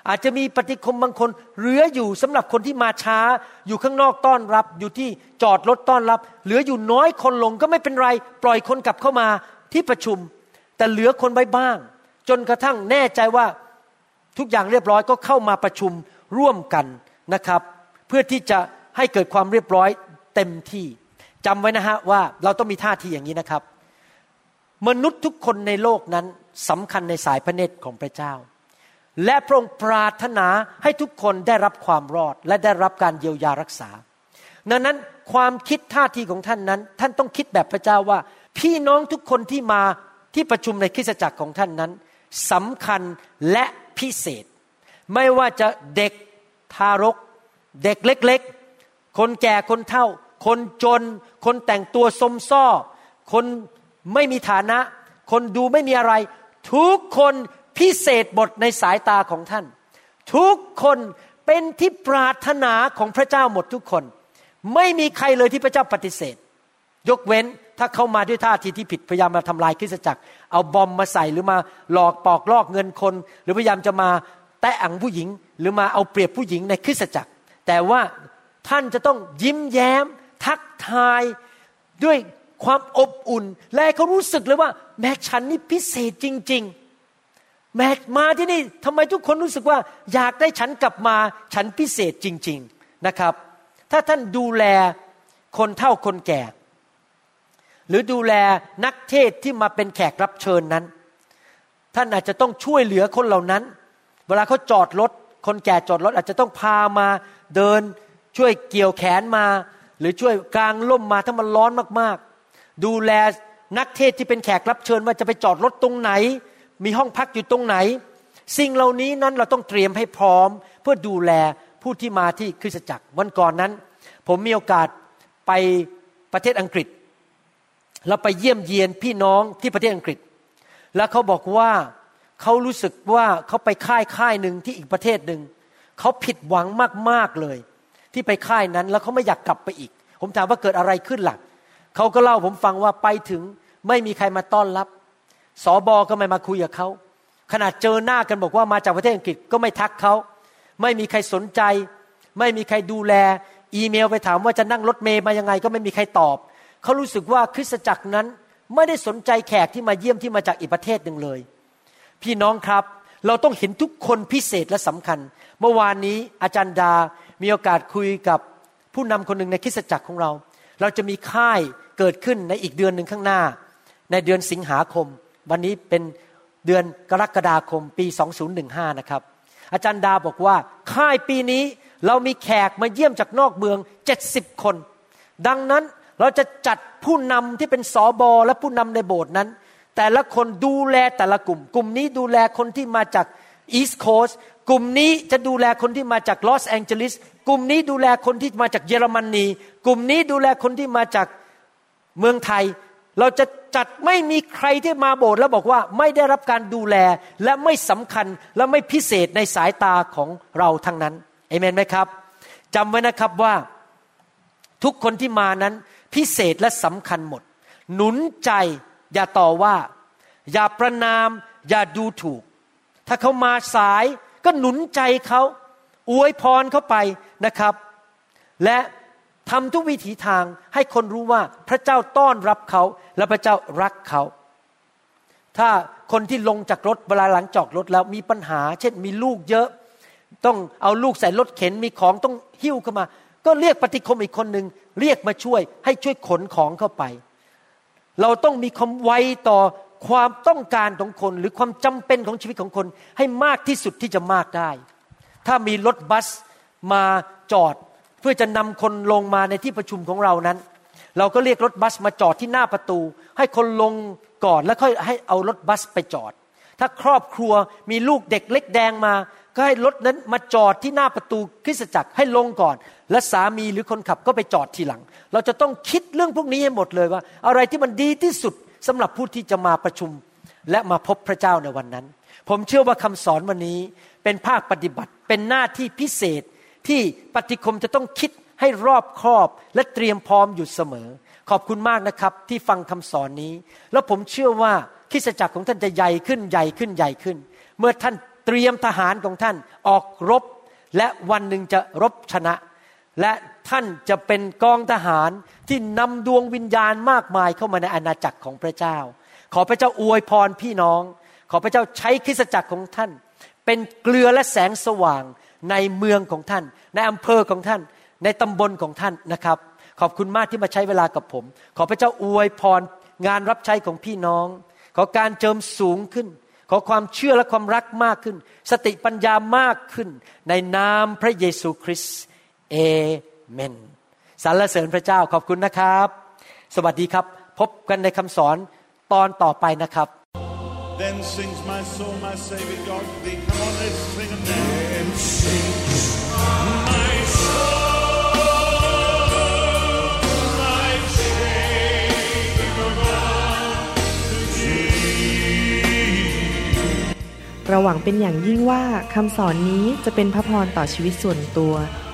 อาจจะมีปฏิคมบางคนเหลืออยู่สำหรับคนที่มาช้า อยู่ข้างนอกต้อนรับ อยู่ที่จอดรถต้อนรับ เหลืออยู่น้อยคนลงก็ไม่เป็นไร ปล่อยคนกลับเข้ามาที่ประชุม แต่เหลือคนไว้บ้าง จนกระทั่งแน่ใจว่าทุกอย่างเรียบร้อยก็เข้ามาประชุมร่วมกันนะครับ เพื่อที่จะให้เกิดความเรียบร้อยเต็มที่ จำไว้นะฮะว่าเราต้องมีท่าทีอย่างนี้นะครับ มนุษย์ทุกคนในโลกนั้นสำคัญในสายพระเนตรของพระเจ้า และพระองค์ปรารถนาให้ทุกคนได้รับความรอดและได้รับการเยียวยารักษา ดังนั้นความคิดท่าทีของท่านนั้น ท่านต้องคิดแบบพระเจ้าว่า พี่น้องทุกคนที่มาที่ประชุมในคริสตจักรของท่านนั้นสำคัญและพิเศษ ไม่ว่าจะเด็กทารก เด็กเล็ก ๆ คนแก่คนเฒ่า คนจน คนแต่งตัวสมซ้อคนไม่มีฐานะ คนดูไม่มีอะไร ทุกคนพิเศษบทในสายตาของท่าน ทุกคนเป็นที่ปรารถนาของพระเจ้าหมดทุกคน ไม่มีใครเลยที่พระเจ้าปฏิเสธ ยกเว้นถ้าเข้ามาด้วยท่าทีที่ผิดพยายามมาทำลายคริสตจักร เอาบอมมาใส่หรือมาหลอกปอกลอกเงินคน หรือพยายามจะมาแตะอังผู้หญิง หรือมาเอาเปรียบผู้หญิงในคริสตจักร แต่ว่าท่านจะต้องยิ้มแย้ม ทักทายด้วยความอบอุ่น และเขารู้สึกเลยว่า แม้ฉันนี่พิเศษจริง ๆ แม้มาที่นี่ทำไมทุกคนรู้สึกว่า อยากได้ฉันกลับมา ฉันพิเศษจริง ๆนะครับ ถ้าท่านดูแลคนเท่าคนแก่ หรือดูแลนักเทศที่มาเป็นแขกรับเชิญนั้น ท่านอาจจะต้องช่วยเหลือคนเหล่านั้น เวลาเขาจอดรถคนแก่จอดรถอาจจะต้องพามาเดินช่วยเกี่ยวแขนมา หรือช่วยกลางล่มมาถ้ามันร้อนมากๆ ดูแลนักเทศที่เป็นแขกรับเชิญว่าจะไปจอดรถตรงไหน มีห้องพักอยู่ตรงไหน สิ่งเหล่านี้นั้นเราต้องเตรียมให้พร้อม เพื่อดูแลผู้ที่มาที่คริสตจักรวันก่อนนั้น ผมมีโอกาสไปประเทศอังกฤษ เราไปเยี่ยมเยียนพี่น้องที่ประเทศอังกฤษ แล้วเขาบอกว่าเขารู้สึกว่าเขาไปค่ายค่ายหนึ่งที่อีกประเทศหนึ่งเขาผิดหวังมากๆเลย ที่ไปค่ายนั้น แล้วเขาไม่อยากกลับไปอีก ผมถามว่าเกิดอะไรขึ้นหลักเขาก็เล่าผมฟังว่าไปถึงไม่มีใครมาต้อนรับสอบอก็ไม่มาคุยกับเขาขนาดเจอหน้ากันบอกว่ามาจากประเทศอังกฤษก็ไม่ทักเขาไม่มีใครสนใจ ไม่มีใครดูแล อีเมลไปถามว่าจะนั่งรถเมย์มายังไงก็ไม่มีใครตอบเขารู้สึกว่าคริสตจักรนั้นไม่ได้สนใจแขกที่มาเยี่ยมที่มาจากอีกประเทศหนึ่งเลย พี่น้องครับ เราต้องเห็นทุกคนพิเศษและสำคัญ เมื่อวานนี้อาจารย์ดา มีโอกาสคุยกับผู้นำคนหนึ่งในคริสตจักรของเรา เราจะมีค่ายเกิดขึ้นในอีกเดือนหนึ่งข้างหน้า ในเดือนสิงหาคม วันนี้เป็นเดือนกรกฎาคมปี 2015 นะครับ อาจารย์ดาบอกว่าค่ายปีนี้เรามีแขกมาเยี่ยมจากนอกเมือง 70 คน ดังนั้นเราจะจัดผู้นำที่เป็นสอบอและผู้นำในโบสถ์นั้น แต่ละคนดูแลแต่ละกลุ่ม กลุ่มนี้ดูแลคนที่มาจากอีสต์โคส กลุ่มนี้จะดูแลคนที่มาจากลอสแองเจลิสกลุ่มนี้ดูแลคนที่มาจากเยอรมนี กลุ่มนี้ดูแลคนที่มาจากเมืองไทย เราจะจัดไม่มีใครที่มาโบสถ์แล้วบอกว่าไม่ได้รับการดูแลและไม่สำคัญและไม่พิเศษในสายตาของเราทั้งนั้นเอเมนไหมครับจำไว้นะครับว่าทุกคนที่มานั้นพิเศษและสำคัญหมด หนุนใจอย่าต่อว่า อย่าประนาม อย่าดูถูก ถ้าเขามาสาย ก็หนุนใจเขาอวยพรเขาไปนะครับ และทำทุกวิถีทางให้คนรู้ว่าพระเจ้าต้อนรับเขาและพระเจ้ารักเขา ถ้าคนที่ลงจากรถเวลาหลังจอดรถแล้วมีปัญหา เช่นมีลูกเยอะ ต้องเอาลูกใส่รถเข็นมีของต้องหิ้วเข้ามา ก็เรียกปฏิคมอีกคนหนึ่งเรียกมาช่วยให้ช่วยขนของเข้าไป เราต้องมีความไวต่อ ความต้องการของคนหรือความจำเป็นของชีวิตของคนให้มากที่สุดที่จะมากได้ ถ้ามีรถบัสมาจอดเพื่อจะนำคนลงมาในที่ประชุมของเรานั้น เราก็เรียกรถบัสมาจอดที่หน้าประตู ให้คนลงก่อนแล้วค่อยให้เอารถบัสไปจอด ถ้าครอบครัวมีลูกเด็กเล็กแดงมา ก็ให้รถนั้นมาจอดที่หน้าประตูคริสตจักรให้ลงก่อน และสามีหรือคนขับก็ไปจอดทีหลัง เราจะต้องคิดเรื่องพวกนี้ให้หมดเลยว่า อะไรที่มันดีที่สุด สำหรับผู้ที่จะมาประชุมและมาพบพระเจ้าในวันนั้น ผมเชื่อว่าคำสอนวันนี้เป็นภาคปฏิบัติ เป็นหน้าที่พิเศษที่ปฏิคมจะต้องคิดให้รอบคอบและเตรียมพร้อมอยู่เสมอ ขอบคุณมากนะครับที่ฟังคำสอนนี้ แล้วผมเชื่อว่าคริสจักรของท่านจะใหญ่ขึ้นใหญ่ขึ้นใหญ่ขึ้น เมื่อท่านเตรียมทหารของท่านออกรบ และวันหนึ่งจะรบชนะ และ ท่านจะเป็นกองทหารที่นำดวงวิญญาณมากมายเข้ามาในอาณาจักรของพระเจ้า ขอพระเจ้าอวยพรพี่น้อง ขอพระเจ้าใช้คริสตจักรของท่าน เป็นเกลือและแสงสว่างในเมืองของท่าน ในอำเภอของท่าน ในตำบลของท่านนะครับ ขอบคุณมากที่มาใช้เวลากับผม ขอพระเจ้าอวยพรงานรับใช้ของพี่น้อง ขอการเจิมสูงขึ้น ขอความเชื่อและความรักมากขึ้น สติปัญญามากขึ้น ในนามพระเยซูคริสต์เอ เมนสรรเสริญพระเจ้าขอบคุณนะครับ สวัสดีครับ พบกันในคำสอนตอนต่อไปนะครับ Then sings my soul, my Savior God to thee. Come on, let's sing it now. Then sings my soul, my Savior God to thee. เราหวังเป็นอย่างยิ่งว่าคำสอนนี้จะเป็นพระพรต่อชีวิตส่วนตัว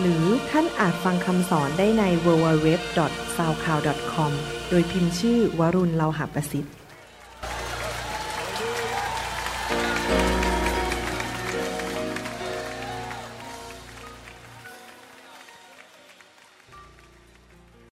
หรือท่านอาจฟังคำสอนได้ใน www.soundcloud.com โดยพิมพ์ชื่อวรุณเลาหะประสิทธิ์